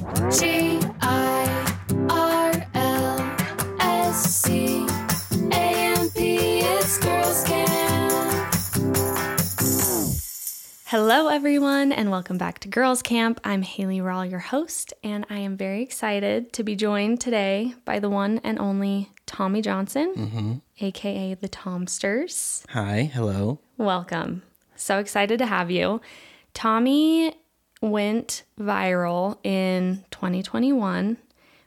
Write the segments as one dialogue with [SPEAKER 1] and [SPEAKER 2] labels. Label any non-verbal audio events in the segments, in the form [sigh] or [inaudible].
[SPEAKER 1] G I R L S C A M P. It's Girls Camp.
[SPEAKER 2] Hello, everyone, and welcome back to Girls Camp. I'm Hayley Rawle, your host, and I am very excited to be joined today by the one and only Tommy Johnson, mm-hmm. aka the Tomsters.
[SPEAKER 3] Hi, hello.
[SPEAKER 2] Welcome. So excited to have you. Tommy went viral in 2021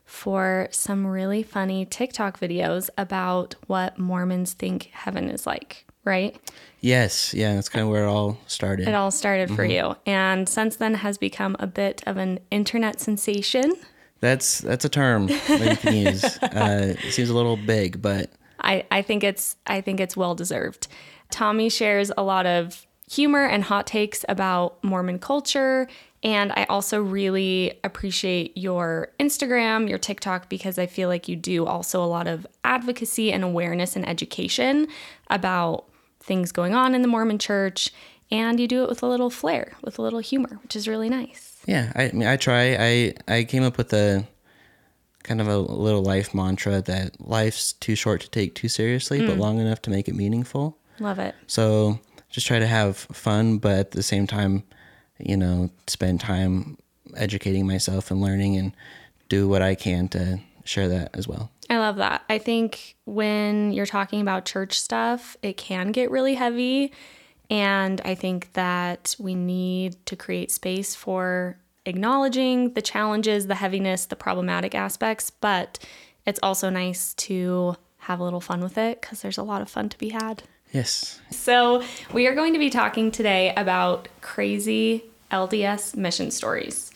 [SPEAKER 2] for some really funny TikTok videos about what Mormons think heaven is like, right?
[SPEAKER 3] Yes, yeah, that's kind of where it all started.
[SPEAKER 2] It all started for you. And since then has become a bit of an internet sensation.
[SPEAKER 3] That's that's a term that you can use. [laughs] Uh, it seems a little big, but
[SPEAKER 2] I, I think it's I think it's well deserved. Tommy shares a lot of humor and hot takes about Mormon culture. And I also really appreciate your Instagram, your TikTok, because I feel like you do also a lot of advocacy and awareness and education about things going on in the Mormon church. And you do it with a little flair, with a little humor, which is really nice.
[SPEAKER 3] yeah, I, I mean, I try. I I came up with a kind of a little life mantra that life's too short to take too seriously, but mm. long enough to make it meaningful.
[SPEAKER 2] Love it.
[SPEAKER 3] So just try to have fun, but at the same time, you know, spend time educating myself and learning and do what I can to share that as well.
[SPEAKER 2] I love that. I think when you're talking about church stuff, it can get really heavy. And I think that we need to create space for acknowledging the challenges, the heaviness, the problematic aspects. But it's also nice to have a little fun with it because there's a lot of fun to be had.
[SPEAKER 3] Yes.
[SPEAKER 2] So, we are going to be talking today about crazy LDS mission stories.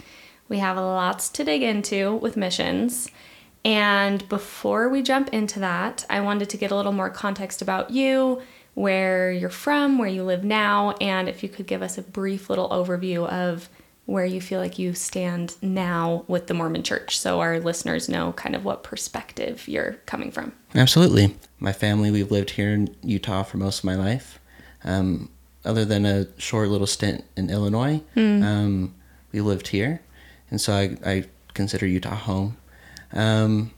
[SPEAKER 2] We have lots to dig into with missions. And before we jump into that, I wanted to get a little more context about you, where you're from, where you live now, and if you could give us a brief little overview of where you feel like you stand now with the Mormon church so our listeners know kind of what perspective you're coming from.
[SPEAKER 3] Absolutely. My family, we've lived here in Utah for most of my life. Um, other than a short little stint in Illinois, um, we lived here. And so I, I consider Utah home. Um,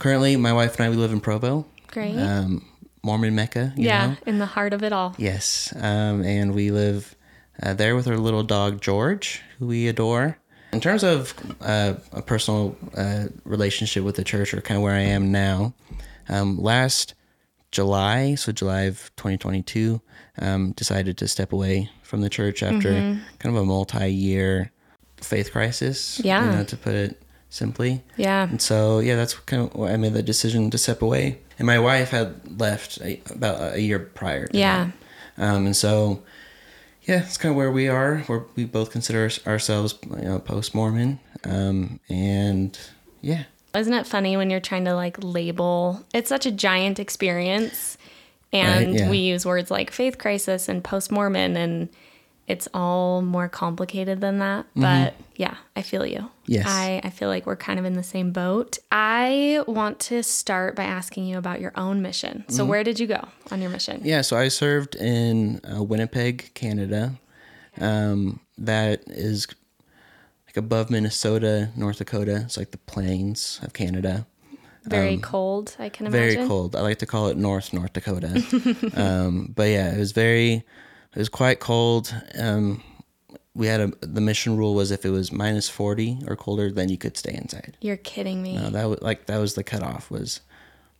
[SPEAKER 3] currently, my wife and I, we live in Provo,
[SPEAKER 2] Great.
[SPEAKER 3] um, Mormon Mecca. You
[SPEAKER 2] yeah,
[SPEAKER 3] know?
[SPEAKER 2] in the heart of it all.
[SPEAKER 3] Yes. Um, and we live uh, there with our little dog, George, who we adore. In terms of uh, a personal uh, relationship with the church, or kind of where I am now, um, last July, so July of 2022, um, decided to step away from the church after kind of a multi year faith crisis,
[SPEAKER 2] Yeah.
[SPEAKER 3] you know, to put it simply.
[SPEAKER 2] Yeah.
[SPEAKER 3] And so, yeah, that's kind of why I made the decision to step away. And my wife had left a, about a year prior.
[SPEAKER 2] Yeah.
[SPEAKER 3] that. Um, and so, yeah, it's kind of where we are. Where we both consider ourselves, you know, post Mormon. Um, and yeah,
[SPEAKER 2] Isn't it funny when you're trying to like label? It's such a giant experience. And
[SPEAKER 3] Right, yeah.
[SPEAKER 2] we use words like faith crisis and post Mormon, and it's all more complicated than that. But yeah, I feel you.
[SPEAKER 3] Mm-hmm. Yes.
[SPEAKER 2] I, I feel like we're kind of in the same boat. I want to start by asking you about your own mission.
[SPEAKER 3] Mm-hmm.
[SPEAKER 2] So, where did you go on your mission?
[SPEAKER 3] yeah. So I served in uh, Winnipeg, Canada. Um, that is like above Minnesota, North Dakota. It's like the plains of Canada.
[SPEAKER 2] Very cold, I can
[SPEAKER 3] um, very
[SPEAKER 2] imagine.
[SPEAKER 3] cold. I like to call it North North Dakota. [laughs] um, but yeah, it was very, it was quite cold. Um, we had a the mission rule was if it was minus forty or colder, then you could stay inside.
[SPEAKER 2] You're kidding me.
[SPEAKER 3] No, that was like that was the cutoff was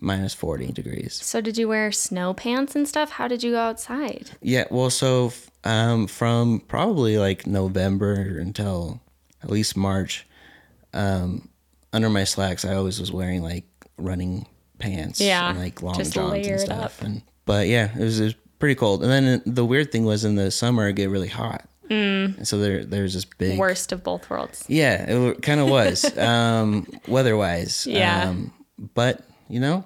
[SPEAKER 3] minus forty degrees.
[SPEAKER 2] So, did you wear snow pants and stuff? How did you go outside?
[SPEAKER 3] Yeah, well, so um, from probably like November until at least March, um, under my slacks, I always was wearing like running pants,
[SPEAKER 2] Yeah,
[SPEAKER 3] and like long
[SPEAKER 2] just
[SPEAKER 3] johns and stuff.
[SPEAKER 2] up.
[SPEAKER 3] And but yeah, it was, it was pretty cold. And then the weird thing was in the summer it get really hot, mm. and so there there's this big
[SPEAKER 2] Worst of both worlds.
[SPEAKER 3] Yeah, it kind of was [laughs] um, weather-wise.
[SPEAKER 2] Yeah.
[SPEAKER 3] Um, but you know,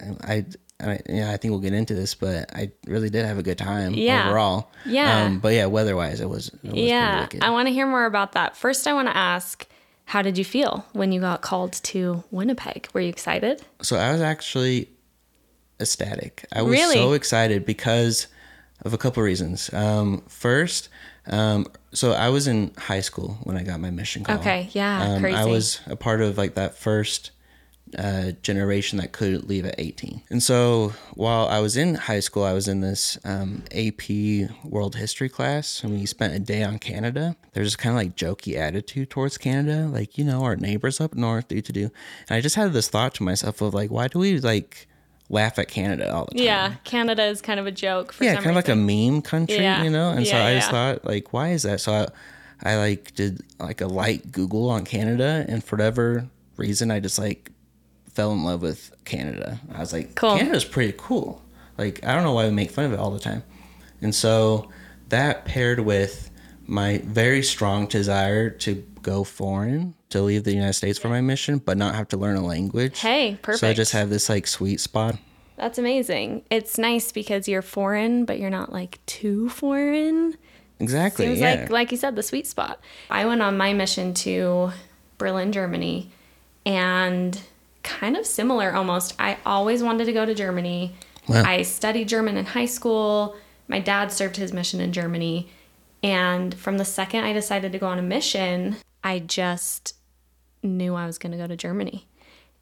[SPEAKER 3] I, I, yeah, I think we'll get into this, but I really did have a good time
[SPEAKER 2] Yeah.
[SPEAKER 3] overall.
[SPEAKER 2] Yeah.
[SPEAKER 3] Um, but yeah, weather-wise, it was. It was
[SPEAKER 2] Yeah. I want to hear more about that. First, I want to ask, how did you feel when you got called to Winnipeg? Were you excited?
[SPEAKER 3] So I was actually ecstatic. I was
[SPEAKER 2] Really?
[SPEAKER 3] so excited because of a couple reasons. Um, first, Um, so I was in high school when I got my mission call.
[SPEAKER 2] Okay, yeah,
[SPEAKER 3] Um, I was a part of like that first uh, generation that could leave at 18. And so while I was in high school, I was in this um, AP World History class, and we spent a day on Canada. There's this kind of like jokey attitude towards Canada, like you know our neighbors up north do to do. And I just had this thought to myself of like, why do we like laugh at Canada all the time?
[SPEAKER 2] Yeah, Canada is kind of a joke for
[SPEAKER 3] yeah, kind of like a meme country,
[SPEAKER 2] Yeah.
[SPEAKER 3] you know. And so
[SPEAKER 2] Yeah,
[SPEAKER 3] I just thought, like, why is that? So I, I like did like a light Google on Canada, and for whatever reason, I just like fell in love with Canada. I was like,
[SPEAKER 2] Cool.
[SPEAKER 3] Canada's pretty cool. Like, I don't know why we make fun of it all the time. And so that paired with my very strong desire to go foreign, to leave the United States for my mission, but not have to learn a language.
[SPEAKER 2] Hey, perfect.
[SPEAKER 3] So I just have this like sweet spot.
[SPEAKER 2] That's amazing. It's nice because you're foreign, but you're not like too foreign.
[SPEAKER 3] Exactly.
[SPEAKER 2] Seems
[SPEAKER 3] yeah.
[SPEAKER 2] like, like you said, the sweet spot. I went on my mission to Berlin, Germany, and kind of similar almost. I always wanted to go to Germany.
[SPEAKER 3] Wow.
[SPEAKER 2] I studied German in high school. My dad served his mission in Germany. And from the second I decided to go on a mission, I just knew I was going to go to Germany.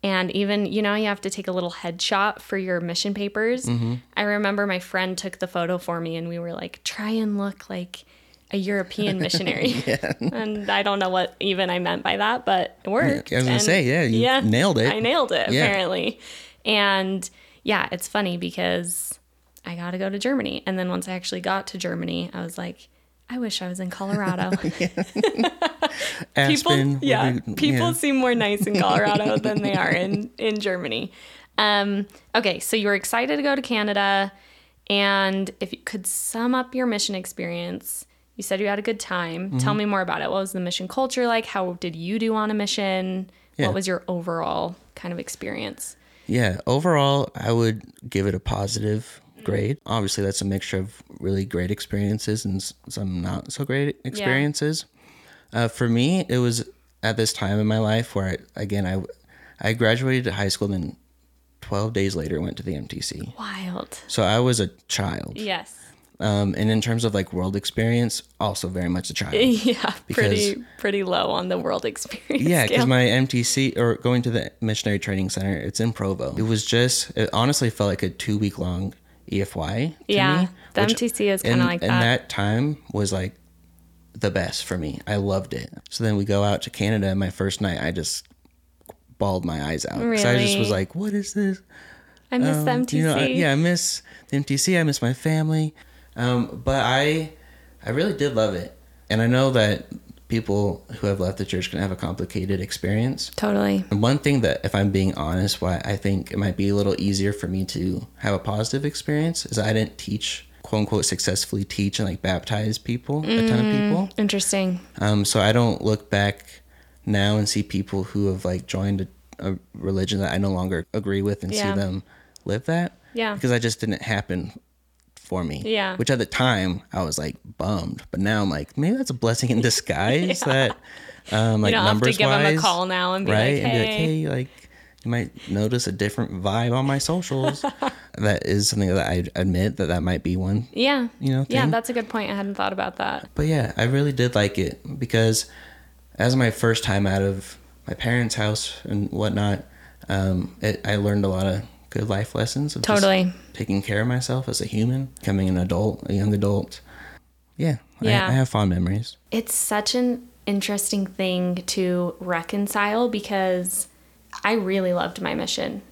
[SPEAKER 2] And even, you know, you have to take a little headshot for your mission papers. Mm-hmm. I remember my friend took the photo for me and we were like, try and look like a European missionary. [laughs] and I don't know what even I meant by that, but it worked.
[SPEAKER 3] I was gonna say, yeah, you nailed it.
[SPEAKER 2] I nailed it,
[SPEAKER 3] Yeah.
[SPEAKER 2] apparently. And yeah, it's funny because I got to go to Germany. And then once I actually got to Germany, I was like, I wish I was in Colorado. [laughs] [laughs]
[SPEAKER 3] Aspen.
[SPEAKER 2] people yeah
[SPEAKER 3] be-
[SPEAKER 2] people
[SPEAKER 3] yeah.
[SPEAKER 2] seem more nice in colorado than they are in in germany um okay so you were excited to go to canada and if you could sum up your mission experience you said you had a good time
[SPEAKER 3] Mm-hmm.
[SPEAKER 2] tell me more about it what was the mission culture like how did you do on a mission
[SPEAKER 3] Yeah.
[SPEAKER 2] what was your overall kind of experience
[SPEAKER 3] Yeah, overall, I would give it a positive grade. Obviously, that's a mixture of really great experiences and some not so great experiences. Uh, for me, it was at this time in my life where, I, again, I I graduated high school, then twelve days later went to the MTC.
[SPEAKER 2] wild
[SPEAKER 3] So I was a child.
[SPEAKER 2] yes
[SPEAKER 3] Um, and in terms of like world experience, also very much a [laughs] child.
[SPEAKER 2] yeah pretty pretty low on the world experience
[SPEAKER 3] Yeah, because my MTC or going to the missionary training center, it's in Provo. It was just, it honestly felt like a two week long EFY. To
[SPEAKER 2] Yeah,
[SPEAKER 3] me,
[SPEAKER 2] the
[SPEAKER 3] which
[SPEAKER 2] MTC is kinda
[SPEAKER 3] in-
[SPEAKER 2] like
[SPEAKER 3] And
[SPEAKER 2] that.
[SPEAKER 3] that time was like the best for me. I loved it. So then we go out to Canada, and my first night, I just bawled my eyes out. 'Cause I just was like, what is this?
[SPEAKER 2] i miss the mtc
[SPEAKER 3] Um, You know, I- yeah, I miss the MTC. I miss my family. Um, but I, I really did love it, and I know that people who have left the church can have a complicated experience.
[SPEAKER 2] totally
[SPEAKER 3] And one thing that, if I'm being honest, why I think it might be a little easier for me to have a positive experience is I didn't teach, quote unquote, successfully teach and like baptize people, a ton of people.
[SPEAKER 2] interesting
[SPEAKER 3] Um, so I don't look back now and see people who have like joined a, a religion that I no longer agree with and
[SPEAKER 2] Yeah.
[SPEAKER 3] see them live that.
[SPEAKER 2] Yeah.
[SPEAKER 3] Because I just didn't happen for me.
[SPEAKER 2] Yeah.
[SPEAKER 3] Which at the time I was like bummed, but now I'm like maybe that's a blessing in [laughs] disguise that um like
[SPEAKER 2] you don't have to
[SPEAKER 3] numbers
[SPEAKER 2] give them a
[SPEAKER 3] wise,
[SPEAKER 2] call now and be
[SPEAKER 3] right
[SPEAKER 2] like,
[SPEAKER 3] and be like
[SPEAKER 2] hey.
[SPEAKER 3] hey like you might notice a different vibe on my socials. [laughs] that is something that I admit that that might be one
[SPEAKER 2] Yeah.
[SPEAKER 3] you know,
[SPEAKER 2] Yeah, that's a good point. I hadn't thought about that.
[SPEAKER 3] but yeah, I really did like it because as my first time out of my parents' house and whatnot, um, it, I learned a lot of good life lessons of just
[SPEAKER 2] Totally.
[SPEAKER 3] taking care of myself as a human, becoming an adult, a young adult. Yeah,
[SPEAKER 2] Yeah.
[SPEAKER 3] I, I have fond memories.
[SPEAKER 2] It's such an interesting thing to reconcile because I really loved my mission.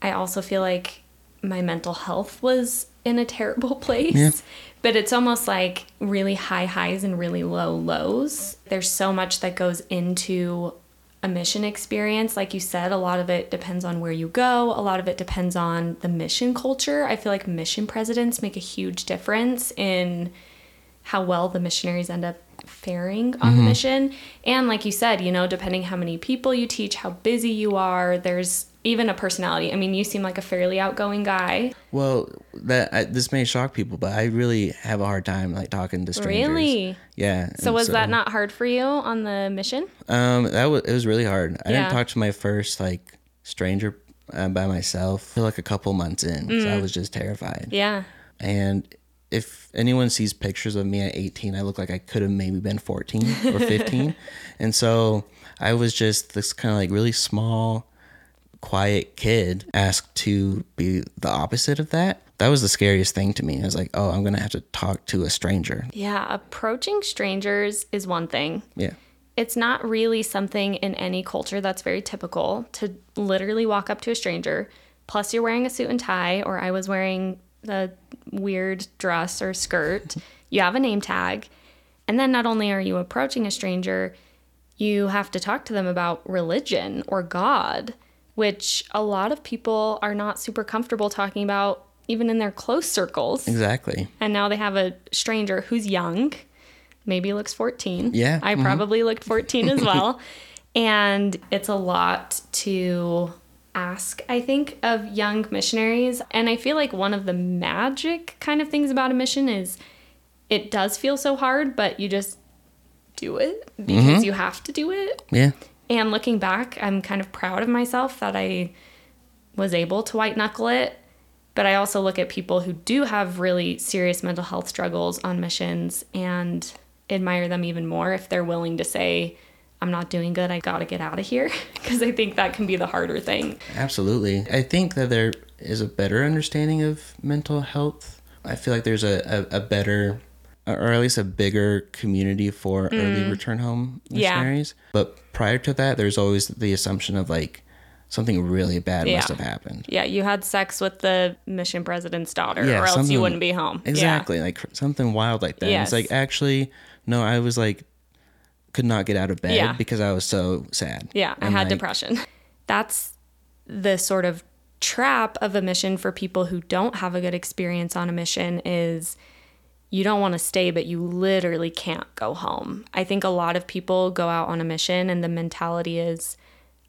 [SPEAKER 2] I also feel like my mental health was in a terrible [laughs] place.
[SPEAKER 3] Yeah.
[SPEAKER 2] But it's almost like really high highs and really low lows. There's so much that goes into a mission experience. Like you said, a lot of it depends on where you go, a lot of it depends on the mission culture. I feel like mission presidents make a huge difference in how well the missionaries end up faring on the mm-hmm. mission. And like you said, you know, depending how many people you teach, how busy you are, there's even a personality. I mean, you seem like a fairly outgoing guy.
[SPEAKER 3] Well, that I, this may shock people, but I really have a hard time like talking to strangers.
[SPEAKER 2] Really?
[SPEAKER 3] Yeah.
[SPEAKER 2] So was that not hard for you on the mission?
[SPEAKER 3] Um, that was it was really hard. I
[SPEAKER 2] Yeah.
[SPEAKER 3] didn't talk to my first like stranger uh, by myself for like a couple months in. So I was just terrified.
[SPEAKER 2] Mm. Yeah.
[SPEAKER 3] and if anyone sees pictures of me at 18, I look like I could have maybe been 14 or 15. [laughs] and so I was just this kind of like really small, quiet kid asked to be the opposite of that. That was the scariest thing to me. I was like, oh, I'm going to have to talk to a stranger.
[SPEAKER 2] Yeah, approaching strangers is one thing.
[SPEAKER 3] Yeah.
[SPEAKER 2] It's not really something in any culture that's very typical to literally walk up to a stranger. Plus, you're wearing a suit and tie, or I was wearing the weird dress or skirt. You have a name tag. And then not only are you approaching a stranger, you have to talk to them about religion or God, which a lot of people are not super comfortable talking about, even in their close circles.
[SPEAKER 3] Exactly.
[SPEAKER 2] And now they have a stranger who's young, maybe looks 14.
[SPEAKER 3] Yeah,
[SPEAKER 2] I
[SPEAKER 3] mhm.
[SPEAKER 2] probably looked 14 as well. [laughs] And it's a lot to ask, I think, of young missionaries. And I feel like one of the magic kind of things about a mission is it does feel so hard, but you just do it because
[SPEAKER 3] Mm-hmm.
[SPEAKER 2] you have to do it.
[SPEAKER 3] Yeah.
[SPEAKER 2] And looking back, I'm kind of proud of myself that I was able to white knuckle it. But I also look at people who do have really serious mental health struggles on missions and admire them even more if they're willing to say, I'm not doing good, I gotta get out of here. [laughs] Because I think that can be the harder thing.
[SPEAKER 3] Absolutely. I think that there is a better understanding of mental health. I feel like there's a, a, a better, or at least a bigger community for early return home
[SPEAKER 2] Mm. Yeah.
[SPEAKER 3] missionaries. But prior to that, there's always the assumption of like something really bad must have happened.
[SPEAKER 2] Yeah, you had sex with the mission president's daughter,
[SPEAKER 3] Yeah,
[SPEAKER 2] or else you wouldn't be home. Yeah.
[SPEAKER 3] Exactly. Like something wild like that.
[SPEAKER 2] Yes.
[SPEAKER 3] It's like, actually, no, I was like, could not get out of bed
[SPEAKER 2] Yeah.
[SPEAKER 3] because I was so sad.
[SPEAKER 2] Yeah, I had
[SPEAKER 3] like,
[SPEAKER 2] depression. [laughs] That's the sort of trap of a mission for people who don't have a good experience on a mission is you don't want to stay but you literally can't go home. I think a lot of people go out on a mission and the mentality is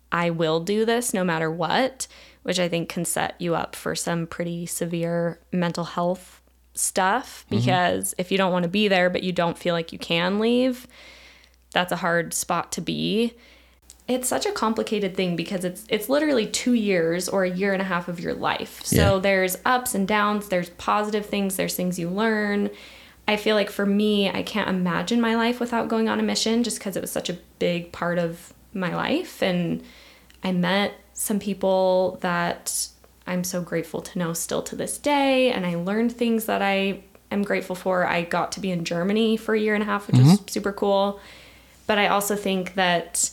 [SPEAKER 2] I will do this no matter what, which I think can set you up for some pretty severe mental health stuff mm-hmm. because if you don't want to be there but you don't feel like you can leave, that's a hard spot to be. It's such a complicated thing because it's it's literally 2 years or a year and a half of your life. So
[SPEAKER 3] Yeah.
[SPEAKER 2] there's ups and downs, there's positive things, there's things you learn. I feel like for me, I can't imagine my life without going on a mission just because it was such a big part of my life and I met some people that I'm so grateful to know still to this day and I learned things that I am grateful for. I got to be in Germany for a year and a half, which was mm-hmm. super cool. But I also think that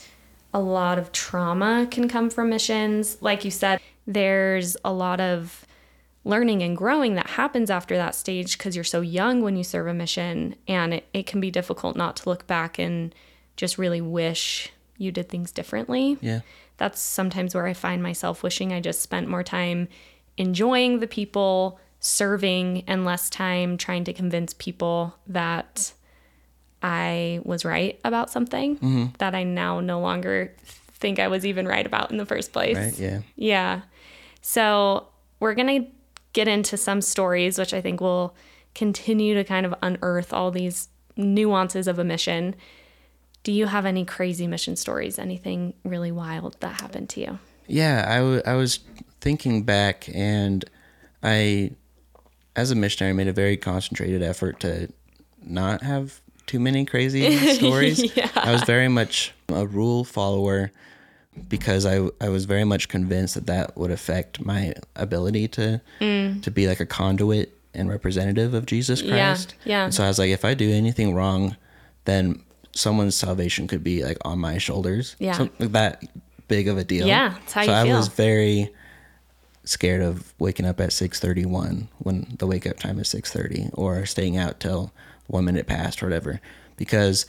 [SPEAKER 2] a lot of trauma can come from missions. Like you said, there's a lot of learning and growing that happens after that stage because you're so young when you serve a mission. And it, it can be difficult not to look back and just really wish you did things differently.
[SPEAKER 3] Yeah.
[SPEAKER 2] That's sometimes where I find myself wishing I just spent more time enjoying the people, serving, and less time trying to convince people that I was right about something mm-hmm. that I now no longer think I was even right about in the first place.
[SPEAKER 3] Right. Yeah.
[SPEAKER 2] Yeah. So we're going to get into some stories, which I think will continue to kind of unearth all these nuances of a mission. Do you have any crazy mission stories? Anything really wild that happened to you?
[SPEAKER 3] Yeah, I, w- I was thinking back, and I, as a missionary, made a very concentrated effort to not have too many crazy [laughs] stories. [laughs]
[SPEAKER 2] Yeah.
[SPEAKER 3] I was very much a rule follower because I, I was very much convinced that that would affect my ability to to be like a conduit and representative of Jesus
[SPEAKER 2] Mm. Yeah,
[SPEAKER 3] Christ.
[SPEAKER 2] yeah.
[SPEAKER 3] And so I was like, if I do anything wrong, then someone's salvation could be like on my shoulders.
[SPEAKER 2] Yeah.
[SPEAKER 3] Something that big of a deal.
[SPEAKER 2] Yeah,
[SPEAKER 3] so I
[SPEAKER 2] feel.
[SPEAKER 3] was very scared of waking up at 6:31 when the wake up time is 6:30 or staying out till 1 minute past or whatever because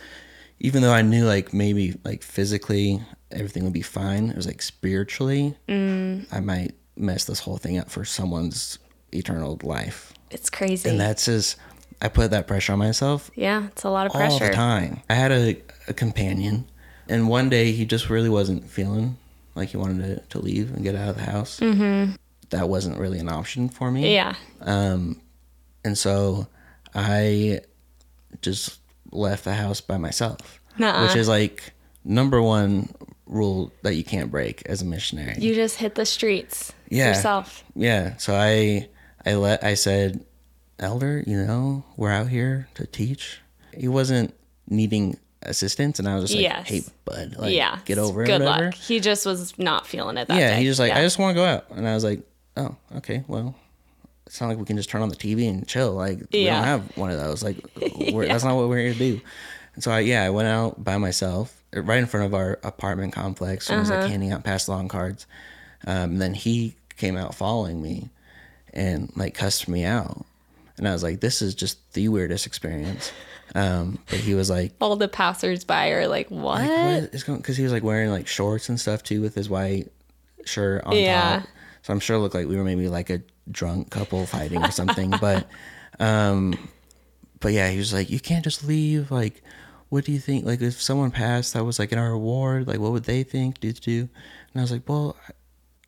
[SPEAKER 3] even though I knew like maybe like physically everything would be fine it was like spiritually
[SPEAKER 2] Mm.
[SPEAKER 3] I might mess this whole thing up for someone's eternal life
[SPEAKER 2] It's crazy.
[SPEAKER 3] and that's just I put that pressure on myself
[SPEAKER 2] yeah, it's a lot of pressure.
[SPEAKER 3] all the time. I had a, a companion, and one day he just really wasn't feeling like he wanted to, to leave and get out of the house. Mm-hmm. That wasn't really an option for me.
[SPEAKER 2] Yeah.
[SPEAKER 3] Um, and so I just left the house by myself,
[SPEAKER 2] Nuh-uh.
[SPEAKER 3] which is like number one rule that you can't break as a missionary.
[SPEAKER 2] You just hit the streets
[SPEAKER 3] Yeah.
[SPEAKER 2] yourself.
[SPEAKER 3] Yeah. So I I let I said elder, you know, we're out here to teach. He wasn't needing assistance, and I was just like,
[SPEAKER 2] Yes.
[SPEAKER 3] hey, bud, like,
[SPEAKER 2] yeah.
[SPEAKER 3] get over it.
[SPEAKER 2] Good luck. He just was not feeling it that
[SPEAKER 3] yeah,
[SPEAKER 2] day.
[SPEAKER 3] he just like,
[SPEAKER 2] Yeah.
[SPEAKER 3] I just want to go out, and I was like, oh, okay, well, it's not like we can just turn on the TV and chill. Like we
[SPEAKER 2] Yeah.
[SPEAKER 3] don't have one of those. Like [laughs] we're, that's not what we're here to do. And so I, yeah, I went out by myself uh, right in front of our apartment complex and was
[SPEAKER 2] Uh-huh.
[SPEAKER 3] like handing out pass along cards. Um, then he came out following me and like cussed me out. And I was like, this is just the weirdest experience. Um, but he was like,
[SPEAKER 2] All the passersby are like, what?
[SPEAKER 3] like, what is going? Because he was like wearing like shorts and stuff too with his white shirt on
[SPEAKER 2] Yeah.
[SPEAKER 3] top. So I'm sure it looked like we were maybe like a drunk couple fighting or something. but, um, but yeah, he was like, you can't just leave. Like, what do you think? Like, if someone passed that was like in our award, like, what would they think? Do to do. And I was like, well,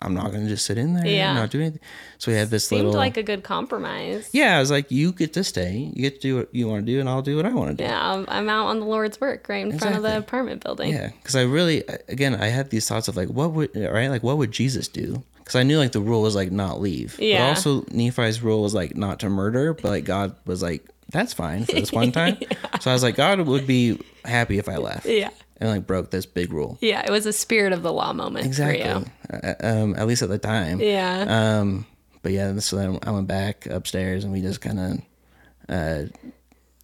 [SPEAKER 3] I'm not gonna just sit in there
[SPEAKER 2] Yeah.
[SPEAKER 3] and not do anything. So we had this
[SPEAKER 2] Seemed
[SPEAKER 3] little.
[SPEAKER 2] like a good compromise.
[SPEAKER 3] yeah, I was like, you get to stay. You get to do what you want to do, and I'll do what I want to do.
[SPEAKER 2] Yeah, I'm, I'm out on the Lord's work right in front of the apartment building.
[SPEAKER 3] Yeah, because I really, again, I had these thoughts of like, what would right, like, what would Jesus do? Because I knew like the rule was like not leave.
[SPEAKER 2] Yeah.
[SPEAKER 3] But also Nephi's rule was like not to murder, but like God was like, that's fine for this one [laughs] time. So I was like, God would be happy if I left.
[SPEAKER 2] Yeah.
[SPEAKER 3] And like broke this big rule.
[SPEAKER 2] Yeah, it was a spirit of the law moment
[SPEAKER 3] Exactly.
[SPEAKER 2] for you.
[SPEAKER 3] Uh, um, at least at the time.
[SPEAKER 2] Yeah.
[SPEAKER 3] Um, but yeah, so then I went back upstairs and we just kind of. Uh,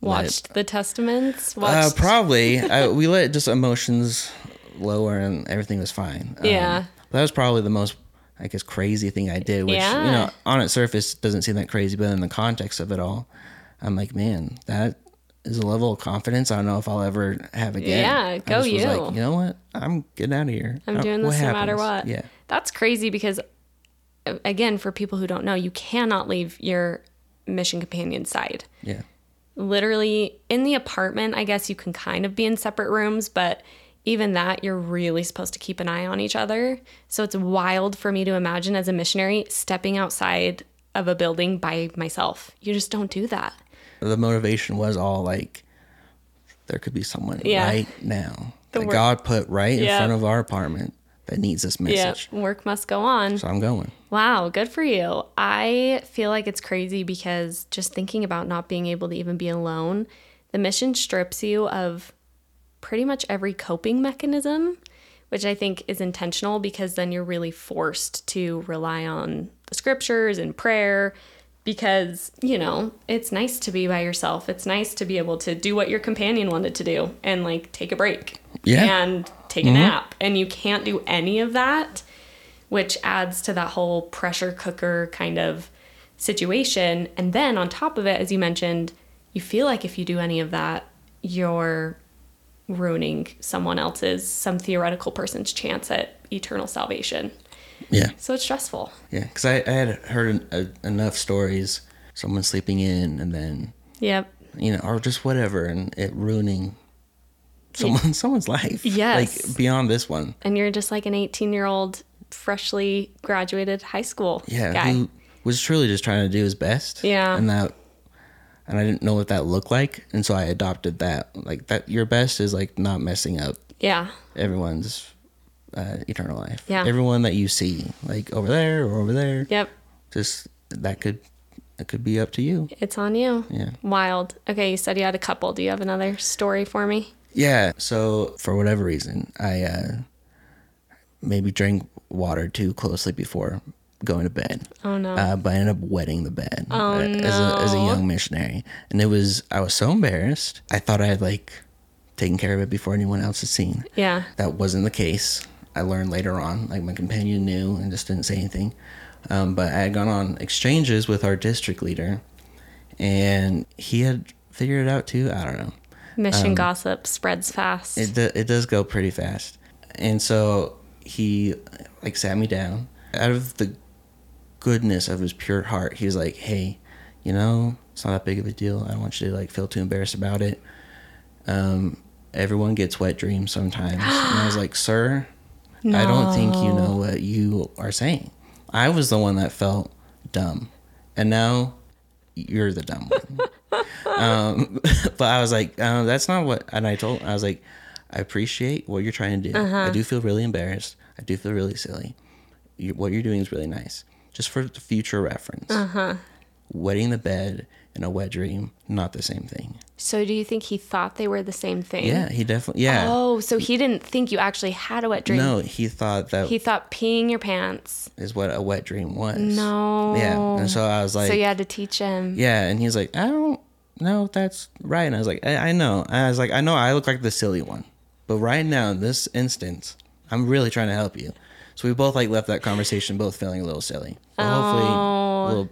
[SPEAKER 2] Watched the testaments.
[SPEAKER 3] uh, [laughs] probably I, we let just emotions lower and everything was fine. Um,
[SPEAKER 2] Yeah.
[SPEAKER 3] that was probably the most, I guess, crazy thing I did. Which you know, on its surface, doesn't seem that crazy, but in the context of it all, I'm like, man, that is a level of confidence I don't know if I'll ever have again.
[SPEAKER 2] Yeah, go you.
[SPEAKER 3] Like, you know what? I'm getting out of here.
[SPEAKER 2] I'm
[SPEAKER 3] Uh,
[SPEAKER 2] doing this no matter what.
[SPEAKER 3] Yeah.
[SPEAKER 2] That's crazy because, again, for people who don't know, you cannot leave your mission companion side.
[SPEAKER 3] Yeah.
[SPEAKER 2] Literally, in the apartment, I guess you can kind of be in separate rooms, but even that, you're really supposed to keep an eye on each other. So it's wild for me to imagine as a missionary stepping outside of a building by myself. You just don't do that.
[SPEAKER 3] the motivation was all like there could be someone
[SPEAKER 2] Yeah.
[SPEAKER 3] right now
[SPEAKER 2] The
[SPEAKER 3] that
[SPEAKER 2] work-
[SPEAKER 3] God put right in front of our apartment that needs this message.
[SPEAKER 2] Yeah, work must go on.
[SPEAKER 3] So I'm going.
[SPEAKER 2] Wow, good for you. I feel like it's crazy because just thinking about not being able to even be alone, the mission strips you of pretty much every coping mechanism, which I think is intentional because then you're really forced to rely on the scriptures and prayer because, you know, it's nice to be by yourself. It's nice to be able to do what your companion wanted to do and like take a break
[SPEAKER 3] Yeah.
[SPEAKER 2] and take a mm-hmm. nap. And you can't do any of that which adds to that whole pressure cooker kind of situation. And then on top of it, as you mentioned, you feel like if you do any of that, you're ruining someone else's, some theoretical person's chance at eternal salvation.
[SPEAKER 3] Yeah.
[SPEAKER 2] So it's stressful.
[SPEAKER 3] Yeah. Because I, I had heard en- a, enough stories, someone sleeping in and then,
[SPEAKER 2] Yep.
[SPEAKER 3] you know, or just whatever, and it ruining someone [laughs] someone's life.
[SPEAKER 2] Yes.
[SPEAKER 3] Like beyond this one.
[SPEAKER 2] And you're just like an 18 year old, freshly graduated high school
[SPEAKER 3] Yeah.
[SPEAKER 2] guy.
[SPEAKER 3] Who was truly just trying to do his best.
[SPEAKER 2] Yeah.
[SPEAKER 3] And that, and I didn't know what that looked like. And so I adopted that. Like that, your best is like not messing up
[SPEAKER 2] yeah.
[SPEAKER 3] everyone's uh, eternal life.
[SPEAKER 2] Yeah.
[SPEAKER 3] Everyone that you see, like over there or over there,
[SPEAKER 2] Yep.
[SPEAKER 3] just that could it could be up to you.
[SPEAKER 2] It's on you.
[SPEAKER 3] Yeah.
[SPEAKER 2] Wild. Okay, you said you had a couple. Do you have another story for me?
[SPEAKER 3] Yeah. So for whatever reason, I uh, maybe drank water too closely before going to bed.
[SPEAKER 2] Oh, no.
[SPEAKER 3] Uh, but I ended up wetting the bed
[SPEAKER 2] Oh,
[SPEAKER 3] uh, as a as a young missionary, and it was I was so embarrassed. I thought I had like taken care of it before anyone else had seen.
[SPEAKER 2] Yeah.
[SPEAKER 3] that wasn't the case. I learned later on, like my companion knew and just didn't say anything. Um, but I had gone on exchanges with our district leader, and he had figured it out too. I don't know.
[SPEAKER 2] Mission gossip spreads fast.
[SPEAKER 3] Um, It do, it does go pretty fast, and so he like sat me down out of the goodness of his pure heart. He was like, "Hey, you know, it's not that big of a deal. I don't want you to like feel too embarrassed about it. Um, everyone gets wet dreams sometimes." and I was like, "Sir, I don't think you know what you are saying. I was the one that felt dumb, and now you're the dumb one." [laughs] um, [laughs] but I was like, uh, "That's not what." And I told, I was like, "I appreciate what you're trying to do. I do feel really embarrassed. I do feel really silly. You, what you're doing is really nice, just for the future reference. Uh huh. Wetting the bed and a wet dream not the same thing.
[SPEAKER 2] So do you think he thought they were the same thing?
[SPEAKER 3] Yeah, he definitely. Yeah.
[SPEAKER 2] Oh, so he didn't think you actually had a wet dream.
[SPEAKER 3] no, he thought that
[SPEAKER 2] He thought peeing your pants.
[SPEAKER 3] Is what a wet dream was.
[SPEAKER 2] No.
[SPEAKER 3] Yeah, and so I was like,
[SPEAKER 2] so you had to teach him.
[SPEAKER 3] yeah, and he's like, I don't know if that's right. And I was like, I, I know. And I was like, I know I look like the silly one, but right now in this instance, I'm really trying to help you. So we both like left that conversation both feeling a little silly. But hopefully a little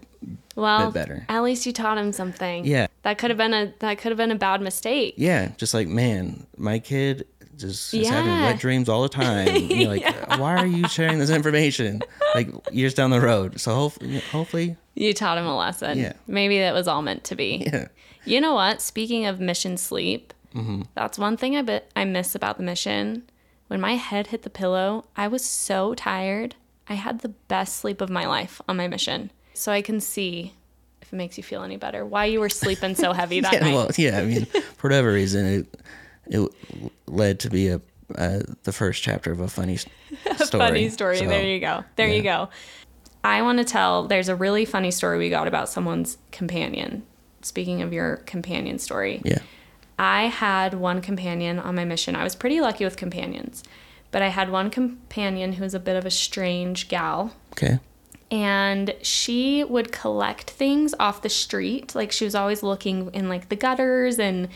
[SPEAKER 2] Well,
[SPEAKER 3] bit better.
[SPEAKER 2] at least you taught him something.
[SPEAKER 3] Yeah.
[SPEAKER 2] That could have been a that could have been a bad mistake.
[SPEAKER 3] yeah, just like man, my kid just is having wet dreams all the time. You're like, [laughs] why are you sharing this information? Like years down the road. So hopefully, hopefully,
[SPEAKER 2] You taught him a lesson.
[SPEAKER 3] Yeah.
[SPEAKER 2] Maybe that was all meant to be. [laughs]
[SPEAKER 3] yeah,
[SPEAKER 2] You know what? Speaking of mission sleep,
[SPEAKER 3] Mm-hmm.
[SPEAKER 2] that's one thing I bit I miss about the mission. When my head hit the pillow, I was so tired. I had the best sleep of my life on my mission. So I can see if it makes you feel any better why you were sleeping so heavy [laughs] that
[SPEAKER 3] yeah.
[SPEAKER 2] night.
[SPEAKER 3] Well, yeah. I mean, for whatever reason, it it led to be a uh, the first chapter of a funny [laughs] story.
[SPEAKER 2] funny story.
[SPEAKER 3] So,
[SPEAKER 2] there you go. There you go. I want to tell there's a really funny story we got about someone's companion. Speaking of your companion story,
[SPEAKER 3] Yeah.
[SPEAKER 2] I had one companion on my mission. I was pretty lucky with companions, but I had one companion who was a bit of a strange gal.
[SPEAKER 3] Okay.
[SPEAKER 2] And she would collect things off the street. Like she was always looking in like the gutters and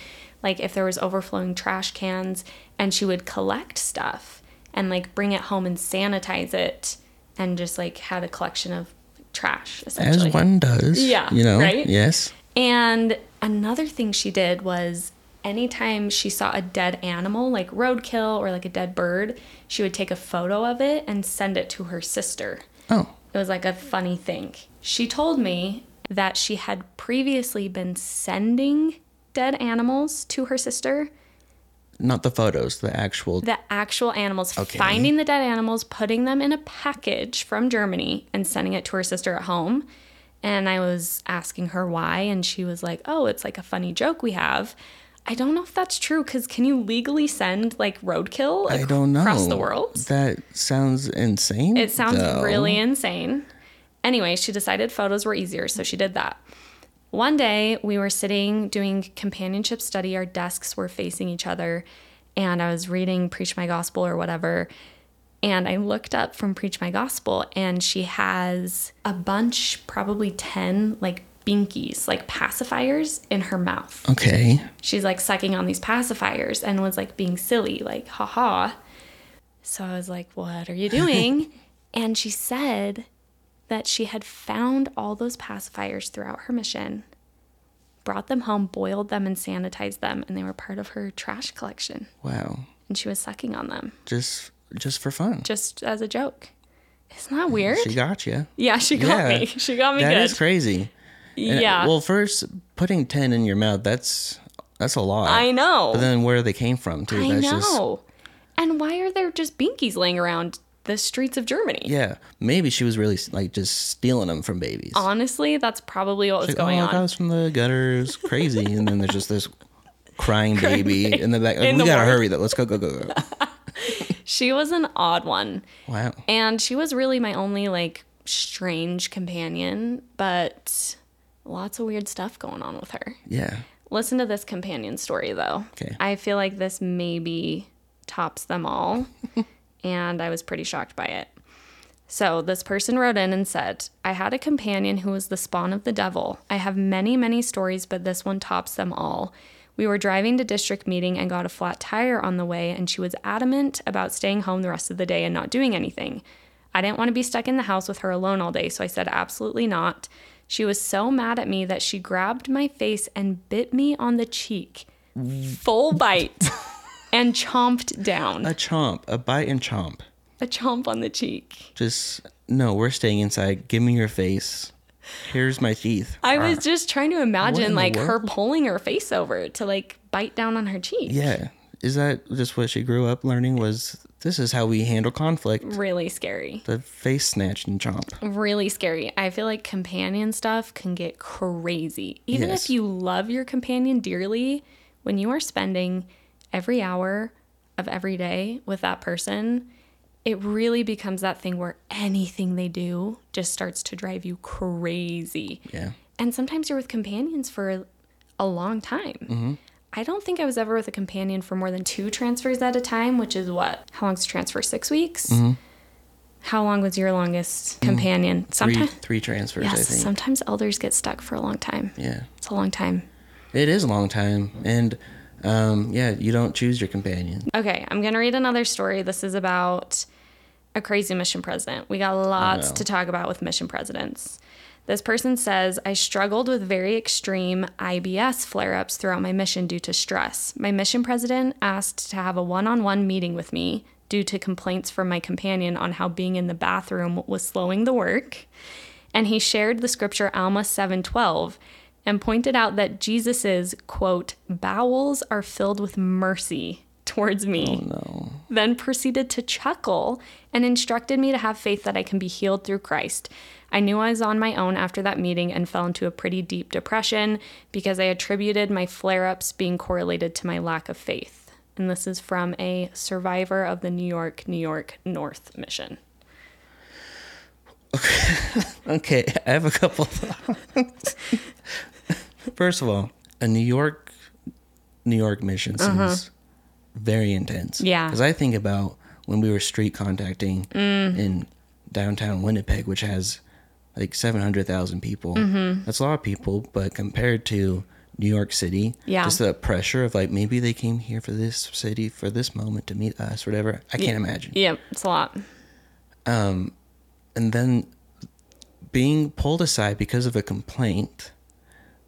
[SPEAKER 2] like if there was overflowing trash cans and she would collect stuff and like bring it home and sanitize it and just like had a collection of trash essentially.
[SPEAKER 3] As one does.
[SPEAKER 2] Yeah,
[SPEAKER 3] You know.
[SPEAKER 2] right?
[SPEAKER 3] Yes.
[SPEAKER 2] And another thing she did was anytime she saw a dead animal, like roadkill or like a dead bird, she would take a photo of it and send it to her sister.
[SPEAKER 3] Oh.
[SPEAKER 2] It was like a funny thing. She told me that she had previously been sending dead animals to her sister.
[SPEAKER 3] Not the photos, the actual.
[SPEAKER 2] The actual animals,
[SPEAKER 3] Okay.
[SPEAKER 2] finding the dead animals, putting them in a package from Germany and sending it to her sister at home. And I was asking her why, and she was like, oh, it's like a funny joke we have. I don't know if that's true because can you legally send like roadkill
[SPEAKER 3] I don't know.
[SPEAKER 2] across the world?
[SPEAKER 3] That sounds insane.
[SPEAKER 2] It sounds
[SPEAKER 3] though.
[SPEAKER 2] really insane. Anyway, she decided photos were easier, so she did that. One day, we were sitting doing companionship study. Our desks were facing each other, and I was reading Preach My Gospel or whatever. And I looked up from Preach My Gospel, and she has a bunch, probably 10, like binkies, like pacifiers in her mouth
[SPEAKER 3] Okay.
[SPEAKER 2] she's like sucking on these pacifiers and was like being silly, like, haha. So I was like, what are you [laughs] doing? and she said that she had found all those pacifiers throughout her mission, brought them home, boiled them, and sanitized them, and they were part of her trash collection.
[SPEAKER 3] Wow.
[SPEAKER 2] And she was sucking on them
[SPEAKER 3] Just just for fun.
[SPEAKER 2] just as a joke. Isn't that weird?
[SPEAKER 3] She got you.
[SPEAKER 2] yeah, she got
[SPEAKER 3] Yeah.
[SPEAKER 2] me. [laughs] She got me
[SPEAKER 3] That
[SPEAKER 2] good.
[SPEAKER 3] is crazy. And, uh,
[SPEAKER 2] yeah.
[SPEAKER 3] Well, first putting ten in your mouth, that's that's a lot.
[SPEAKER 2] I know.
[SPEAKER 3] But then where they came from too.
[SPEAKER 2] I
[SPEAKER 3] that's just
[SPEAKER 2] know. And why are there just binkies laying around the streets of Germany?
[SPEAKER 3] yeah. Maybe she was really like just stealing them from babies.
[SPEAKER 2] Honestly, that's probably what was
[SPEAKER 3] Like,
[SPEAKER 2] going
[SPEAKER 3] oh,
[SPEAKER 2] on.
[SPEAKER 3] was from the gutters, crazy. and then there's just this crying baby in the back. Like,
[SPEAKER 2] In
[SPEAKER 3] we
[SPEAKER 2] the
[SPEAKER 3] gotta hurry though. Let's go, go, go, go. [laughs]
[SPEAKER 2] She was an odd one.
[SPEAKER 3] Wow.
[SPEAKER 2] And she was really my only like strange companion, but lots of weird stuff going on with her.
[SPEAKER 3] Yeah.
[SPEAKER 2] Listen to this companion story though.
[SPEAKER 3] Okay.
[SPEAKER 2] I feel like this maybe tops them all, [laughs] and I was pretty shocked by it. So, this person wrote in and said, I had a companion who was the spawn of the devil. I have many, many stories, but this one tops them all. We were driving to district meeting and got a flat tire on the way, and she was adamant about staying home the rest of the day and not doing anything. I didn't want to be stuck in the house with her alone all day, so I said absolutely not. She was so mad at me that she grabbed my face and bit me on the cheek. Full bite. [laughs] and chomped down.
[SPEAKER 3] A chomp, a bite and chomp.
[SPEAKER 2] A chomp on the cheek.
[SPEAKER 3] Just no, we're staying inside. Give me your face. Here's my teeth.
[SPEAKER 2] I was just trying to imagine like her pulling her face over to like bite down on her cheek.
[SPEAKER 3] Yeah. Is that just what she grew up learning? Was this is how we handle conflict?
[SPEAKER 2] Really scary.
[SPEAKER 3] The face snatch and chomp.
[SPEAKER 2] Really scary. I feel like companion stuff can get crazy. Even
[SPEAKER 3] Yes.
[SPEAKER 2] if you love your companion dearly, when you are spending every hour of every day with that person, it really becomes that thing where anything they do just starts to drive you crazy.
[SPEAKER 3] Yeah.
[SPEAKER 2] and sometimes you're with companions for a long time.
[SPEAKER 3] Mm-hmm.
[SPEAKER 2] I don't think I was ever with a companion for more than two transfers at a time, which is what? How long's a transfer? Six weeks?
[SPEAKER 3] Mm-hmm.
[SPEAKER 2] How long was your longest companion?
[SPEAKER 3] Three
[SPEAKER 2] Sometimes,
[SPEAKER 3] three transfers, I
[SPEAKER 2] yes,
[SPEAKER 3] think.
[SPEAKER 2] sometimes elders get stuck for a long time.
[SPEAKER 3] yeah.
[SPEAKER 2] It's a long time.
[SPEAKER 3] It is a long time. And um, yeah, you don't choose your companion.
[SPEAKER 2] Okay, I'm going to read another story. This is about a crazy mission president. We got lots to talk about with mission presidents. This person says, I struggled with very extreme IBS flare ups throughout my mission due to stress. My mission president asked to have a one on one meeting with me due to complaints from my companion on how being in the bathroom was slowing the work. And he shared the scripture Alma 7:12 and pointed out that Jesus's quote bowels are filled with mercy towards me oh,
[SPEAKER 3] No.
[SPEAKER 2] then proceeded to chuckle and instructed me to have faith that I can be healed through Christ. I knew I was on my own after that meeting and fell into a pretty deep depression because I attributed my flare ups being correlated to my lack of faith. And this is from a survivor of the New York, New York North mission.
[SPEAKER 3] Okay, [laughs] I have a couple thoughts. [laughs] First of all, a New York New York mission seems uh-huh. Very intense.
[SPEAKER 2] Yeah.
[SPEAKER 3] Because I think about when we were street contacting
[SPEAKER 2] Mm.
[SPEAKER 3] in downtown Winnipeg, which has like 700,000 people.
[SPEAKER 2] Mm-hmm.
[SPEAKER 3] That's a lot of people, but compared to New York City,
[SPEAKER 2] Yeah.
[SPEAKER 3] just the pressure of like maybe they came here for this city for this moment to meet us, whatever. I can't imagine.
[SPEAKER 2] Yep, it's a lot.
[SPEAKER 3] Um, and then being pulled aside because of a complaint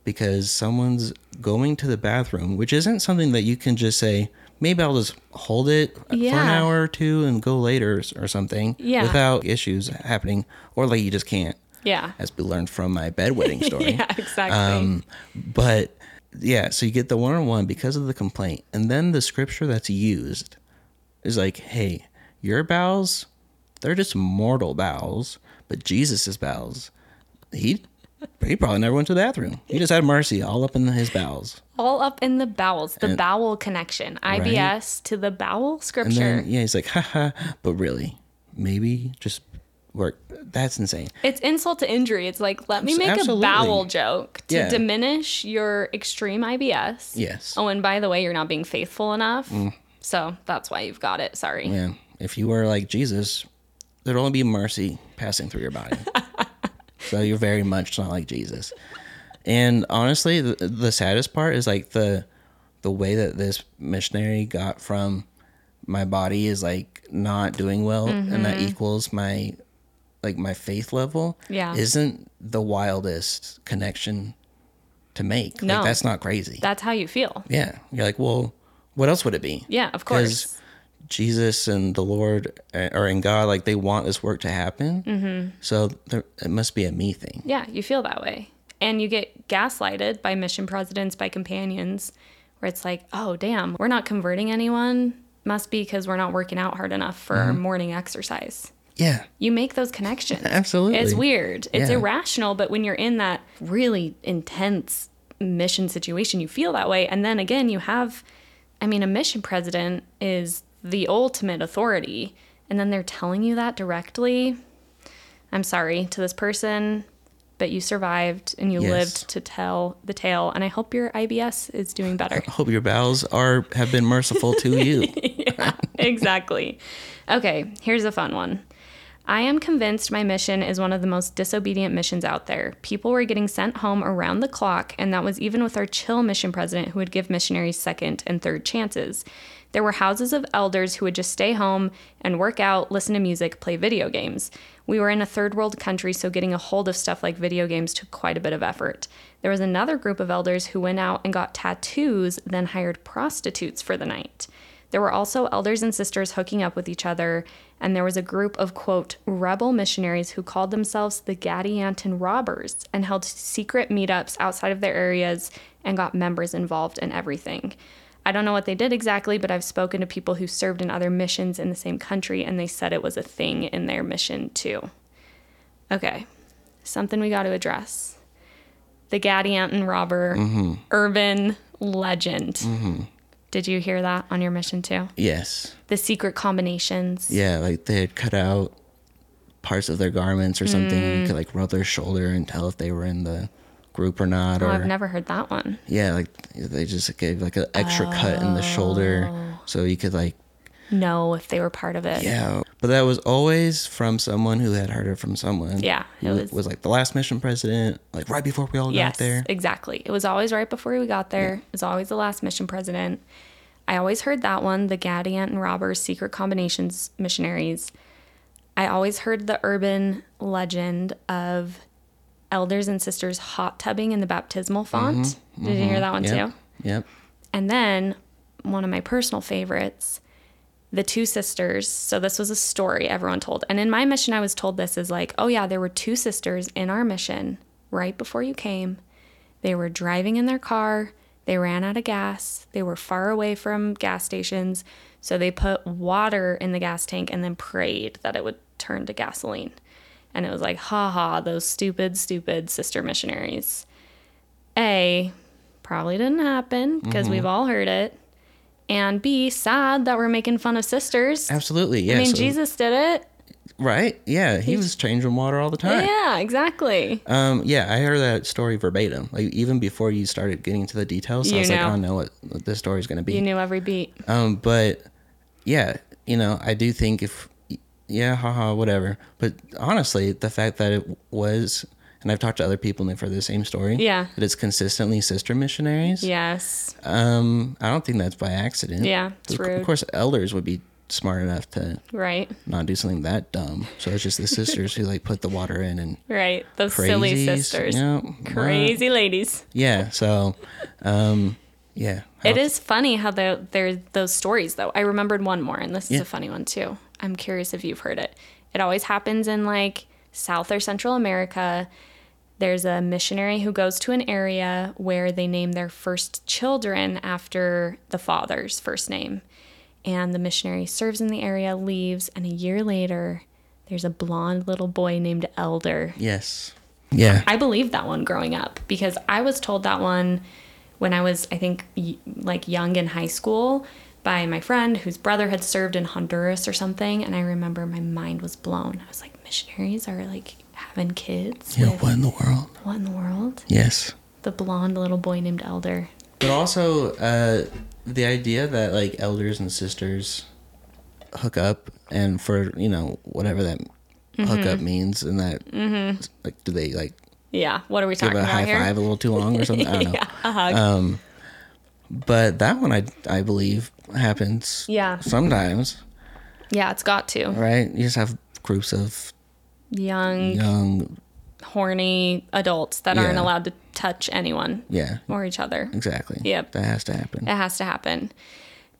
[SPEAKER 3] because someone's going to the bathroom which isn't something that you can just say maybe i'll just hold it for an hour or two and go later or something
[SPEAKER 2] Yeah.
[SPEAKER 3] without issues happening or like you just can't
[SPEAKER 2] Yeah.
[SPEAKER 3] as we learned from my bedwetting [laughs] story
[SPEAKER 2] Yeah, exactly.
[SPEAKER 3] um, but yeah, so you get the one on one because of the complaint. And then the scripture that's used is like, hey, your bowels, they're just mortal bowels, but Jesus' bowels, he he probably never went to the bathroom. He just had mercy all up in his bowels.
[SPEAKER 2] All up in the bowels, the bowel connection. IBS to the bowel
[SPEAKER 3] And
[SPEAKER 2] scripture.
[SPEAKER 3] then yeah, he's like, haha, but really, maybe just work. That's insane.
[SPEAKER 2] It's insult to injury. It's like, let me make
[SPEAKER 3] absolutely.
[SPEAKER 2] a bowel joke to
[SPEAKER 3] Yeah.
[SPEAKER 2] diminish your extreme IBS.
[SPEAKER 3] Yes.
[SPEAKER 2] Oh, and by the way, you're not being faithful enough. Mm. So that's why you've got it. Sorry.
[SPEAKER 3] Yeah. If you were like Jesus, there'd only be mercy passing through your body. [laughs] so you're very much not like Jesus. And honestly, the, the saddest part is like the the way that this missionary got from my body is like not doing well and that mm-hmm. equals my like my faith level
[SPEAKER 2] Yeah.
[SPEAKER 3] isn't the wildest connection to make.
[SPEAKER 2] No.
[SPEAKER 3] Like that's not crazy.
[SPEAKER 2] That's how you feel.
[SPEAKER 3] yeah. You're like, well, what else would it be?
[SPEAKER 2] Yeah, of course.
[SPEAKER 3] Jesus and the Lord uh, or in God, like they want this work to happen. Mm-hmm. So there, it must be a me thing.
[SPEAKER 2] Yeah, you feel that way. And you get gaslighted by mission presidents, by companions, where it's like, oh, damn, we're not converting anyone. Must be because we're not working out hard enough for
[SPEAKER 3] Mm-hmm.
[SPEAKER 2] our morning exercise.
[SPEAKER 3] Yeah,
[SPEAKER 2] You make those connections. [laughs]
[SPEAKER 3] Absolutely.
[SPEAKER 2] It's weird. It's
[SPEAKER 3] Yeah.
[SPEAKER 2] irrational, but when you're in that really intense mission situation, you feel that way. And then again, you have, I mean, a mission president is the ultimate authority. And then they're telling you that directly. I'm sorry to this person, but you survived and you
[SPEAKER 3] Yes.
[SPEAKER 2] lived to tell the tale. And I hope your IBS is doing better. [laughs]
[SPEAKER 3] I hope your bowels are have been merciful to you. [laughs]
[SPEAKER 2] yeah, exactly. Okay, here's a fun one. I am convinced my mission is one of the most disobedient missions out there. People were getting sent home around the clock, and that was even with our chill mission president who would give missionaries second and third chances. There were houses of elders who would just stay home and work out, listen to music, play video games. We were in a third world country, so getting a hold of stuff like video games took quite a bit of effort. There was another group of elders who went out and got tattoos, then hired prostitutes for the night. There were also elders and sisters hooking up with each other, and there was a group of, quote, rebel missionaries who called themselves the Gadianton Robbers and held secret meetups outside of their areas and got members involved in everything. I don't know what they did exactly, but I've spoken to people who served in other missions in the same country, and they said it was a thing in their mission too. Okay, something we got to address. The Gadianton robber, urban legend. Did you hear that on your mission too?
[SPEAKER 3] yes.
[SPEAKER 2] The secret combinations.
[SPEAKER 3] Yeah, like they had cut out parts of their garments or something.
[SPEAKER 2] Mm.
[SPEAKER 3] You could like rub their shoulder and tell if they were in the group or not,
[SPEAKER 2] Oh,
[SPEAKER 3] or
[SPEAKER 2] I've never heard that one.
[SPEAKER 3] yeah, like they just gave like an extra cut in the shoulder
[SPEAKER 2] Oh.
[SPEAKER 3] so you could like
[SPEAKER 2] Know if they were part of it.
[SPEAKER 3] yeah. But that was always from someone who had heard it from someone.
[SPEAKER 2] Yeah, it was-
[SPEAKER 3] was like the last mission president, like right before we all
[SPEAKER 2] Yes,
[SPEAKER 3] got there.
[SPEAKER 2] exactly. It was always right before we got there. It was always the last mission president. I always heard that one, the Gadianton Robbers Secret Combinations missionaries. I always heard the urban legend of elders and sisters hot tubbing in the baptismal font. Did you hear that one
[SPEAKER 3] Mm-hmm, Yep.
[SPEAKER 2] too?
[SPEAKER 3] Yep.
[SPEAKER 2] And then one of my personal favorites, the two sisters. So this was a story everyone told. And in my mission, I was told this is like, oh yeah, there were two sisters in our mission right before you came. They were driving in their car. They ran out of gas. They were far away from gas stations. So they put water in the gas tank and then prayed that it would turn to gasoline. And it was like, ha ha, those stupid, stupid sister missionaries. A, probably didn't happen because we've all heard it. And B, sad that we're making fun of sisters.
[SPEAKER 3] Absolutely. Yeah.
[SPEAKER 2] I mean,
[SPEAKER 3] so-
[SPEAKER 2] Jesus did it.
[SPEAKER 3] Right. Yeah. He was changing water all the time.
[SPEAKER 2] Yeah, exactly.
[SPEAKER 3] Um, yeah, I heard that story verbatim. Like even before you started getting into the details, so I was like,
[SPEAKER 2] know.
[SPEAKER 3] oh, I know what, what this story's gonna be.
[SPEAKER 2] You knew every beat.
[SPEAKER 3] Um, but yeah, you know, I do think if yeah, haha, whatever. But honestly, the fact that it was, and I've talked to other people heard the same story.
[SPEAKER 2] Yeah.
[SPEAKER 3] That it's consistently sister missionaries.
[SPEAKER 2] Yes.
[SPEAKER 3] Um, I don't think that's by accident.
[SPEAKER 2] Yeah, it's
[SPEAKER 3] of,
[SPEAKER 2] rude.
[SPEAKER 3] Of course, elders would be smart enough to
[SPEAKER 2] Right.
[SPEAKER 3] not do something that dumb. So it's just the [laughs] sisters who like put the water in and
[SPEAKER 2] Right. Those
[SPEAKER 3] crazy
[SPEAKER 2] silly sisters.
[SPEAKER 3] Yeah,
[SPEAKER 2] Crazy ladies.
[SPEAKER 3] Yeah. So, um, yeah.
[SPEAKER 2] It is funny how the, there's those stories, though. I remembered one more, and this is
[SPEAKER 3] Yeah.
[SPEAKER 2] a funny one, too. I'm curious if you've heard it. It always happens in like South or Central America. There's a missionary who goes to an area where they name their first children after the father's first name. And the missionary serves in the area, leaves, and a year later, there's a blonde little boy named Elder.
[SPEAKER 3] Yes. Yeah.
[SPEAKER 2] I believed that one growing up because I was told that one when I was, I think, like young in high school by my friend whose brother had served in Honduras or something. And I remember my mind was blown. I was like, missionaries are like having kids?
[SPEAKER 3] Yeah.
[SPEAKER 2] with-
[SPEAKER 3] What in the world?
[SPEAKER 2] what in the world?
[SPEAKER 3] Yes.
[SPEAKER 2] The blonde little boy named Elder.
[SPEAKER 3] But also, uh, the idea that like elders and sisters hook up, and for you know whatever that hookup means, and that like do they like
[SPEAKER 2] Yeah. What are we talking about?
[SPEAKER 3] give
[SPEAKER 2] talking
[SPEAKER 3] a
[SPEAKER 2] about
[SPEAKER 3] high
[SPEAKER 2] here?
[SPEAKER 3] five a little too long or something? I don't [laughs] know.
[SPEAKER 2] yeah, a hug.
[SPEAKER 3] Um, but that one I I believe happens.
[SPEAKER 2] Yeah.
[SPEAKER 3] Sometimes,
[SPEAKER 2] yeah, it's got to.
[SPEAKER 3] right? You just have groups of
[SPEAKER 2] Young,
[SPEAKER 3] young,
[SPEAKER 2] horny adults that aren't allowed to touch anyone
[SPEAKER 3] yeah,
[SPEAKER 2] or each other.
[SPEAKER 3] exactly.
[SPEAKER 2] Yep.
[SPEAKER 3] That has to happen.
[SPEAKER 2] It has to happen.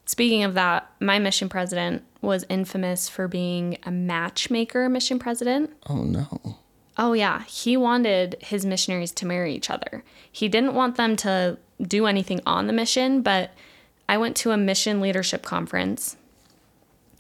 [SPEAKER 2] Speaking of that, my mission president was infamous for being a matchmaker mission president.
[SPEAKER 3] Oh no.
[SPEAKER 2] Oh, yeah. He wanted his missionaries to marry each other. He didn't want them to do anything on the mission, but I went to a mission leadership conference.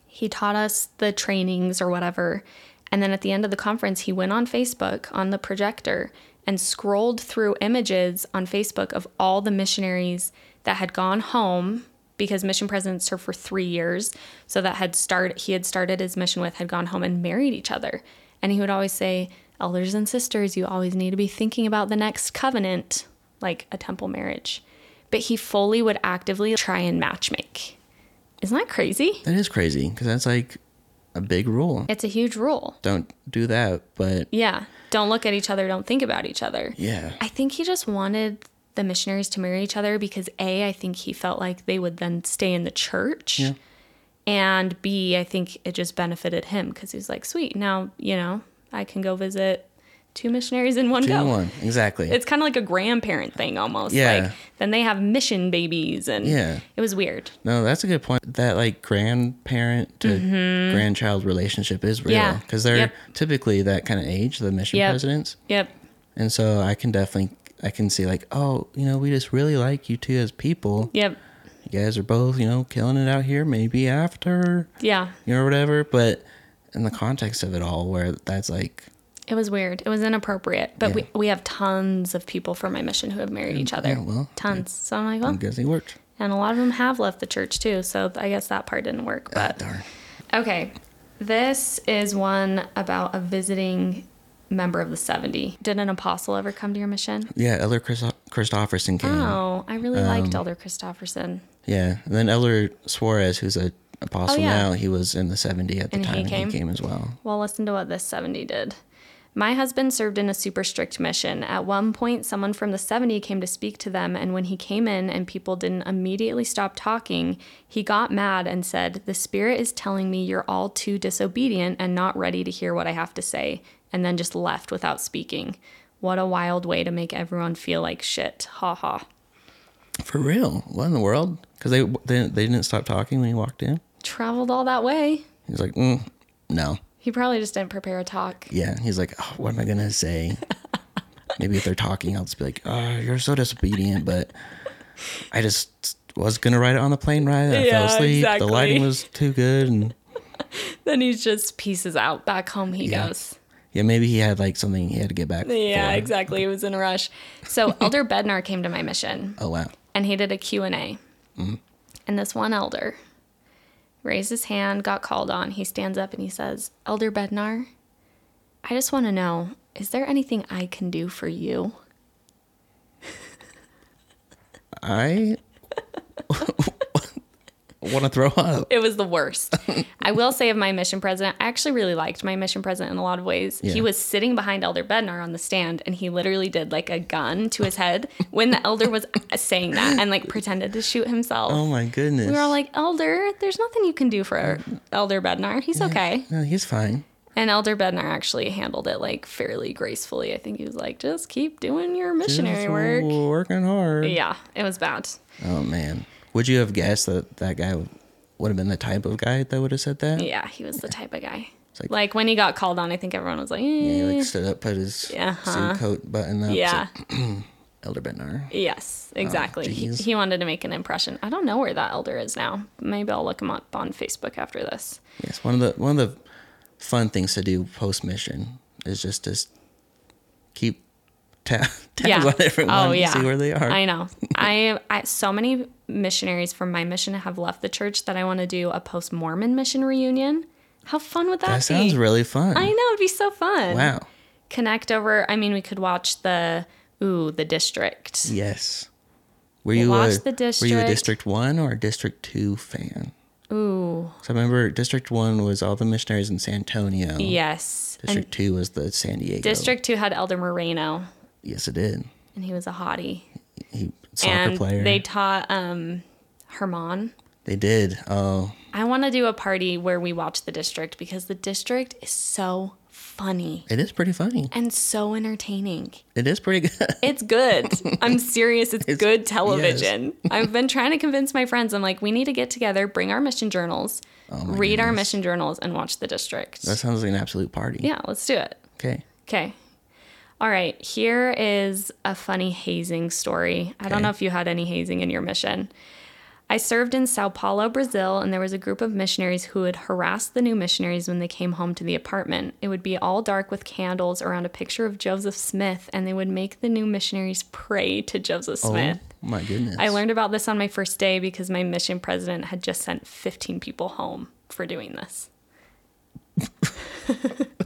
[SPEAKER 2] He taught us the trainings or whatever. And then at the end of the conference, he went on Facebook on the projector and scrolled through images on Facebook of all the missionaries that had gone home because mission presidents served for three years. So that had started, he had started his mission with, had gone home and married each other. And he would always say, Elders and sisters, you always need to be thinking about the next covenant, like a temple marriage. But he fully would actively try and matchmake. Isn't that crazy?
[SPEAKER 3] That is crazy because that's like a big rule.
[SPEAKER 2] It's a huge rule.
[SPEAKER 3] Don't do that. But
[SPEAKER 2] Yeah. Don't look at each other, don't think about each other.
[SPEAKER 3] yeah,
[SPEAKER 2] I think he just wanted the missionaries to marry each other because A, I think he felt like they would then stay in the church.
[SPEAKER 3] Yeah.
[SPEAKER 2] And B, I think it just benefited him because he's like, sweet, now, you know, I can go visit two missionaries in one
[SPEAKER 3] two
[SPEAKER 2] go.
[SPEAKER 3] in one exactly.
[SPEAKER 2] It's kind of like a grandparent thing almost.
[SPEAKER 3] Yeah.
[SPEAKER 2] Like then they have mission babies and
[SPEAKER 3] Yeah.
[SPEAKER 2] it was weird.
[SPEAKER 3] No, that's a good point. That like grandparent to grandchild relationship is real
[SPEAKER 2] Mm-hmm. Yeah.
[SPEAKER 3] because they're
[SPEAKER 2] Yep.
[SPEAKER 3] typically that kind of age, the mission
[SPEAKER 2] Yep.
[SPEAKER 3] presidents,
[SPEAKER 2] Yep.
[SPEAKER 3] and so I can definitely I can see like, oh, you know, we just really like you two as people.
[SPEAKER 2] Yep.
[SPEAKER 3] You guys are both, you know, killing it out here. Maybe after,
[SPEAKER 2] Yeah.
[SPEAKER 3] you know, whatever. But in the context of it all, where that's like,
[SPEAKER 2] It was weird. It was inappropriate. But
[SPEAKER 3] Yeah.
[SPEAKER 2] we, we have tons of people from my mission who have married each other.
[SPEAKER 3] yeah, well,
[SPEAKER 2] tons. So I'm like,
[SPEAKER 3] I
[SPEAKER 2] well,
[SPEAKER 3] guess he worked.
[SPEAKER 2] and a lot of them have left the church too. So I guess that part didn't work.
[SPEAKER 3] Ah,
[SPEAKER 2] But
[SPEAKER 3] darn.
[SPEAKER 2] okay, this is one about a visiting member of the 70. Did an apostle ever come to your mission?
[SPEAKER 3] Yeah, Elder Chris- Christofferson came.
[SPEAKER 2] Oh, I really
[SPEAKER 3] Um,
[SPEAKER 2] liked Elder Christofferson.
[SPEAKER 3] Yeah, and then Elder Soares, who's a apostle
[SPEAKER 2] Oh, yeah.
[SPEAKER 3] now, he was in the 70 at the
[SPEAKER 2] And
[SPEAKER 3] time, and
[SPEAKER 2] came?
[SPEAKER 3] he came as well.
[SPEAKER 2] Well, listen to what this 70 did. My husband served in a super strict mission. At one point, someone from the 70 came to speak to them, and when he came in and people didn't immediately stop talking, he got mad and said, The Spirit is telling me you're all too disobedient and not ready to hear what I have to say, and then just left without speaking. What a wild way to make everyone feel like shit. Ha ha.
[SPEAKER 3] For real? What in the world? Because they, they they didn't stop talking when he walked in.
[SPEAKER 2] Traveled all that way.
[SPEAKER 3] He's like, mm, no.
[SPEAKER 2] He probably just didn't prepare a talk.
[SPEAKER 3] Yeah, he's like, oh, what am I gonna say? [laughs] Maybe if they're talking, I'll just be like, oh, you're so disobedient, but I just was gonna write it on the plane ride. I
[SPEAKER 2] Yeah,
[SPEAKER 3] fell asleep.
[SPEAKER 2] exactly.
[SPEAKER 3] The lighting was too good, and [laughs]
[SPEAKER 2] Then he just pieces out. Back home he
[SPEAKER 3] Yeah.
[SPEAKER 2] goes.
[SPEAKER 3] yeah, maybe he had like something he had to get back.
[SPEAKER 2] Yeah,
[SPEAKER 3] for.
[SPEAKER 2] exactly. He was in a rush. So [laughs] Elder Bednar came to my mission
[SPEAKER 3] Oh wow.
[SPEAKER 2] and he did a Q&A. Mm-hmm. And this one elder raised his hand, got called on. He stands up and he says, "Elder Bednar, I just want to know, is there anything I can do for you?"
[SPEAKER 3] I [laughs] want to throw up.
[SPEAKER 2] It was the worst. [laughs] I will say of my mission president, I actually really liked my mission president in a lot of ways.
[SPEAKER 3] Yeah.
[SPEAKER 2] He was sitting behind Elder Bednar on the stand and he literally did like a gun to his head when the elder was [laughs] saying that and like pretended to shoot himself.
[SPEAKER 3] Oh my goodness.
[SPEAKER 2] we were all like, Elder, there's nothing you can do for Elder Bednar. He's okay.
[SPEAKER 3] no, he's fine.
[SPEAKER 2] And Elder Bednar actually handled it like fairly gracefully. I think he was like, just keep doing your missionary
[SPEAKER 3] Just
[SPEAKER 2] work.
[SPEAKER 3] Working hard.
[SPEAKER 2] Yeah, it was bad.
[SPEAKER 3] Oh man. Would you have guessed that that guy would, would have been the type of guy that would have said that?
[SPEAKER 2] Yeah, he was the type of guy.
[SPEAKER 3] like-
[SPEAKER 2] like, when he got called on, I think everyone was like, eh.
[SPEAKER 3] He like stood up, put his
[SPEAKER 2] Uh-huh.
[SPEAKER 3] suit coat button up.
[SPEAKER 2] yeah.
[SPEAKER 3] said, [clears throat] Elder Bednar.
[SPEAKER 2] Yes, exactly. he,
[SPEAKER 3] Oh, jeez.
[SPEAKER 2] he wanted to make an impression. I don't know where that elder is now. Maybe I'll look him up on Facebook after this.
[SPEAKER 3] Yes, one of the one of the fun things to do post mission is just to keep ta- [laughs] tabs on everyone
[SPEAKER 2] oh
[SPEAKER 3] to
[SPEAKER 2] yeah.
[SPEAKER 3] see where they are.
[SPEAKER 2] I know. I, I so many missionaries from my mission have left the church that I want to do a post Mormon mission reunion. How fun would that,
[SPEAKER 3] that
[SPEAKER 2] be?
[SPEAKER 3] sounds really fun.
[SPEAKER 2] I know it'd be so fun.
[SPEAKER 3] Wow.
[SPEAKER 2] Connect over. I mean, we could watch the ooh the district.
[SPEAKER 3] Yes. Were you
[SPEAKER 2] watch
[SPEAKER 3] a,
[SPEAKER 2] the
[SPEAKER 3] Were you a
[SPEAKER 2] district.
[SPEAKER 3] District One or a District Two fan?
[SPEAKER 2] Ooh
[SPEAKER 3] So I remember District One was all the missionaries in San Antonio.
[SPEAKER 2] yes.
[SPEAKER 3] District
[SPEAKER 2] and
[SPEAKER 3] Two was the San Diego.
[SPEAKER 2] District Two had Elder Moreno,
[SPEAKER 3] Yes, it did.
[SPEAKER 2] and he was a hottie.
[SPEAKER 3] He soccer
[SPEAKER 2] and
[SPEAKER 3] player.
[SPEAKER 2] they taught um Herman.
[SPEAKER 3] They did. Oh,
[SPEAKER 2] I want to do a party where we watch the district because the district is so funny
[SPEAKER 3] it is pretty funny.
[SPEAKER 2] and so entertaining.
[SPEAKER 3] It is pretty good. [laughs]
[SPEAKER 2] It's good. I'm serious. It's,
[SPEAKER 3] It's-
[SPEAKER 2] good television. I've been trying to convince my friends. I'm like, we need to get together, bring our mission journals, read our mission journals, and watch the district.
[SPEAKER 3] that sounds like an absolute party.
[SPEAKER 2] yeah, let's do it.
[SPEAKER 3] Okay.
[SPEAKER 2] Okay. All right. Here is a funny hazing story. I don't know if you had any hazing in your mission. I served in Sao Paulo, Brazil, and there was a group of missionaries who would harass the new missionaries when they came home to the apartment. It would be all dark with candles around a picture of Joseph Smith, and they would make the new missionaries pray to Joseph oh Smith.
[SPEAKER 3] Oh my goodness.
[SPEAKER 2] I learned about this on my first day because my mission president had just sent 15 people home for doing this.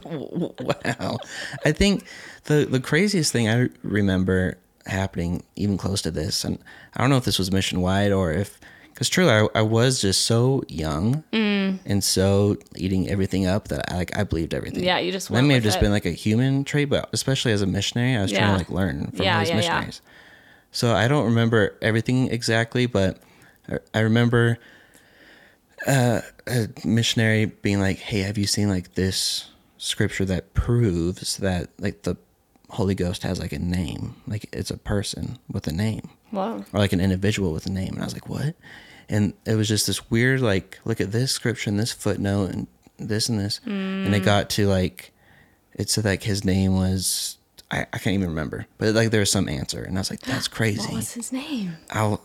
[SPEAKER 3] Wow. I think the the craziest thing I remember happening even close to this, and I don't know if this was mission wide or if, because truly I, I was just so young
[SPEAKER 2] Mm.
[SPEAKER 3] and so eating everything up that I like I believed everything.
[SPEAKER 2] Yeah, you just
[SPEAKER 3] that may have just
[SPEAKER 2] it.
[SPEAKER 3] been like a human trait, but especially as a missionary, I was trying to like learn from
[SPEAKER 2] Yeah,
[SPEAKER 3] all these
[SPEAKER 2] yeah, yeah.
[SPEAKER 3] missionaries. So I don't remember everything exactly, but I- I remember uh, a missionary being like, "Hey, have you seen like this scripture that proves that like the Holy Ghost has like a name, like it's a person with a name,
[SPEAKER 2] Whoa.
[SPEAKER 3] or like an individual with a name?" And I was like, "What?" And it was just this weird like, look at this scripture and this footnote and this and this, and
[SPEAKER 2] Mm.
[SPEAKER 3] it got to like, it said like his name was. I, I can't even remember, but like there was some answer, and I was like, "That's [gasps] crazy."
[SPEAKER 2] What was his name?
[SPEAKER 3] I'll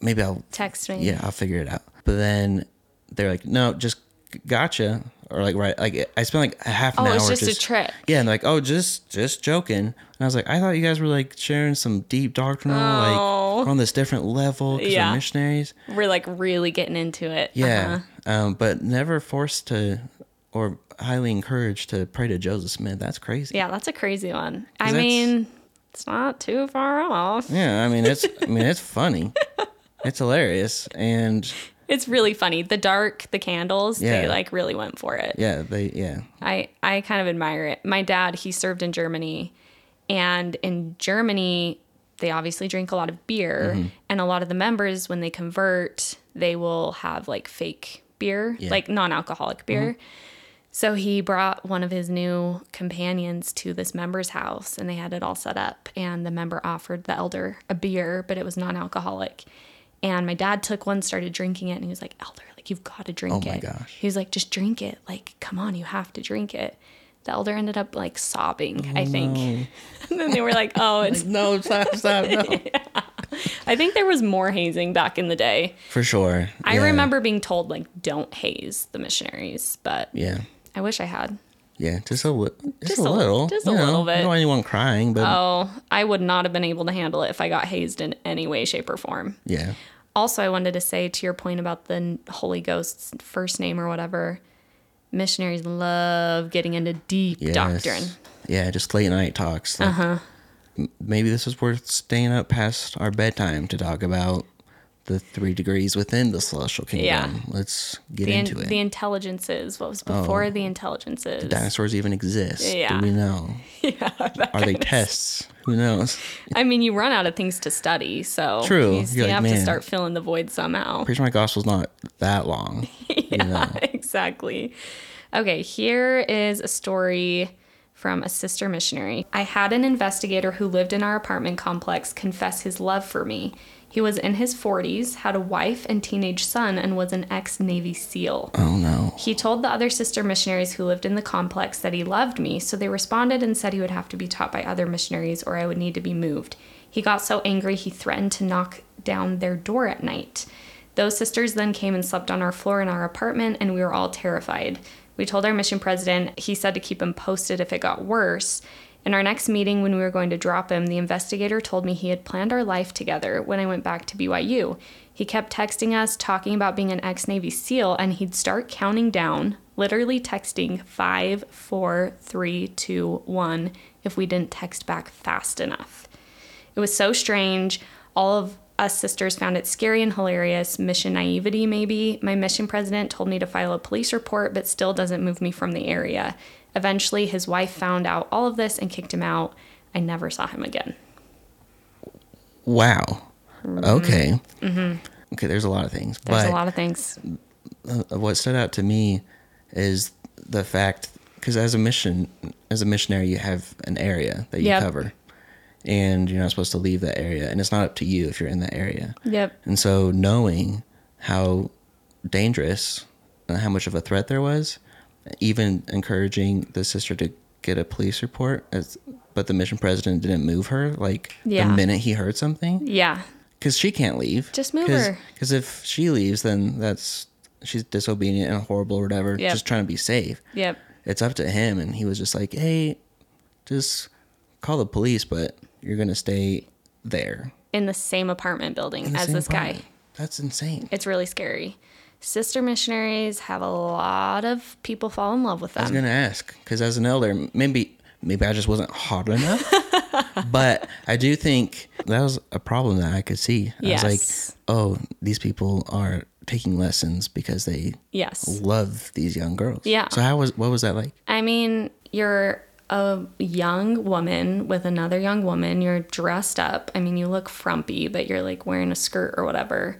[SPEAKER 3] maybe I'll
[SPEAKER 2] Text me.
[SPEAKER 3] yeah, I'll figure it out. But then they're like, no, just gotcha, or like right, like I spent like a half an hour.
[SPEAKER 2] Oh,
[SPEAKER 3] hour.
[SPEAKER 2] it's just a trick.
[SPEAKER 3] Yeah, and they're like, oh, just just joking. And I was like, I thought you guys were like sharing some deep doctrinal,
[SPEAKER 2] Oh.
[SPEAKER 3] like on this different level because
[SPEAKER 2] Yeah.
[SPEAKER 3] we're missionaries.
[SPEAKER 2] We're like really getting into it.
[SPEAKER 3] Yeah,
[SPEAKER 2] Uh-huh.
[SPEAKER 3] um, but never forced to or highly encouraged to pray to Joseph Smith. That's crazy.
[SPEAKER 2] Yeah, that's a crazy one. I mean, it's not too far off.
[SPEAKER 3] Yeah, I mean it's I mean it's funny. [laughs] It's hilarious and
[SPEAKER 2] It's really funny. The dark, the candles, they like really went for it.
[SPEAKER 3] yeah, they yeah.
[SPEAKER 2] I I kind of admire it. My dad, he served in Germany, and in Germany, they obviously drink a lot of beer,
[SPEAKER 3] Mm-hmm.
[SPEAKER 2] and a lot of the members when they convert, they will have like fake beer,
[SPEAKER 3] Yeah. Mm-hmm.
[SPEAKER 2] like non-alcoholic beer. So he brought one of his new companions to this member's house and they had it all set up and the member offered the elder a beer, but it was non-alcoholic. And my dad took one, started drinking it, and he was like, Elder, like you've got to drink it.
[SPEAKER 3] Oh my
[SPEAKER 2] it.
[SPEAKER 3] gosh.
[SPEAKER 2] He was like, just drink it. Like, come on, you have to drink it. The elder ended up like sobbing, I oh, think. [laughs] and then they were like, oh, it's
[SPEAKER 3] No, stop, [laughs] stop, no.
[SPEAKER 2] I think there was more hazing back in the day.
[SPEAKER 3] For sure.
[SPEAKER 2] I
[SPEAKER 3] Yeah.
[SPEAKER 2] remember being told like don't haze the missionaries, but
[SPEAKER 3] Yeah.
[SPEAKER 2] I wish I had.
[SPEAKER 3] Yeah, just a, li- just
[SPEAKER 2] Just
[SPEAKER 3] a little.
[SPEAKER 2] just a
[SPEAKER 3] know,
[SPEAKER 2] little bit.
[SPEAKER 3] I don't want anyone crying, but
[SPEAKER 2] Oh, I would not have been able to handle it if I got hazed in any way, shape, or form.
[SPEAKER 3] yeah.
[SPEAKER 2] Also, I wanted to say to your point about the Holy Ghost's first name or whatever, missionaries love getting into deep
[SPEAKER 3] Yes.
[SPEAKER 2] doctrine.
[SPEAKER 3] Yeah, just late night talks. Uh huh. Maybe this is worth staying up past our bedtime to talk about the three degrees within the celestial kingdom.
[SPEAKER 2] Yeah.
[SPEAKER 3] Let's get
[SPEAKER 2] The,
[SPEAKER 3] into it.
[SPEAKER 2] the intelligences. What was oh. before the intelligences?
[SPEAKER 3] Dinosaurs even exist.
[SPEAKER 2] Yeah.
[SPEAKER 3] Do we know? [laughs] Yeah. Are they tests? Who knows?
[SPEAKER 2] I mean, you run out of things to study, so
[SPEAKER 3] True.
[SPEAKER 2] you,
[SPEAKER 3] You're like,
[SPEAKER 2] have to start filling the void somehow.
[SPEAKER 3] Sure my gospel's not that long. [laughs]
[SPEAKER 2] yeah, [laughs] exactly. Okay, here is a story from a sister missionary. I had an investigator who lived in our apartment complex confess his love for me. He was in his 40s, had a wife and teenage son, and was an ex Navy SEAL.
[SPEAKER 3] Oh no.
[SPEAKER 2] He told the other sister missionaries who lived in the complex that he loved me, so they responded and said he would have to be taught by other missionaries or I would need to be moved. He got so angry he threatened to knock down their door at night. Those sisters then came and slept on our floor in our apartment, and we were all terrified. We told our mission president, he said to keep him posted if it got worse. In our next meeting, when we were going to drop him, the investigator told me he had planned our life together when I went back to BYU. He kept texting us, talking about being an ex Navy SEAL, and he'd start counting down, literally texting five, four, three, two, one, if we didn't text back fast enough. It was so strange. All of us sisters found it scary and hilarious. Mission naivety, maybe. My mission president told me to file a police report, but still doesn't move me from the area. Eventually, his wife found out all of this and kicked him out. I never saw him again.
[SPEAKER 3] Wow. Okay. Okay, there's a lot of things.
[SPEAKER 2] Mm-hmm. There's a lot of things.
[SPEAKER 3] uh, what stood out to me is the fact because as a mission as a missionary you have an area that you
[SPEAKER 2] Yep.
[SPEAKER 3] cover and you're not supposed to leave that area and it's not up to you if you're in that area
[SPEAKER 2] Yep.
[SPEAKER 3] and so knowing how dangerous and how much of a threat there was even encouraging the sister to get a police report as, but the mission president didn't move her like
[SPEAKER 2] Yeah.
[SPEAKER 3] the minute he heard something
[SPEAKER 2] Yeah.
[SPEAKER 3] because she can't leave.
[SPEAKER 2] Just move
[SPEAKER 3] Cause,
[SPEAKER 2] her.
[SPEAKER 3] Because if she leaves, then that's she's disobedient and horrible or whatever.
[SPEAKER 2] Yep.
[SPEAKER 3] Just trying to be safe.
[SPEAKER 2] Yep.
[SPEAKER 3] It's up to him, and he was just like, "Hey, just call the police, but you're gonna stay there."
[SPEAKER 2] In the same apartment building
[SPEAKER 3] the
[SPEAKER 2] as this guy.
[SPEAKER 3] That's insane.
[SPEAKER 2] It's really scary. Sister missionaries have a lot of people fall in love with them.
[SPEAKER 3] I was gonna ask because as an elder, maybe maybe I just wasn't hot enough, [laughs] but I do think that was a problem that I could see. I was like, "Oh, these people are taking lessons because they
[SPEAKER 2] Yes.
[SPEAKER 3] love these young girls.
[SPEAKER 2] Yeah.
[SPEAKER 3] So how was what was that like?
[SPEAKER 2] I mean, you're a young woman with another young woman. You're dressed up. I mean, you look frumpy, but you're like wearing a skirt or whatever.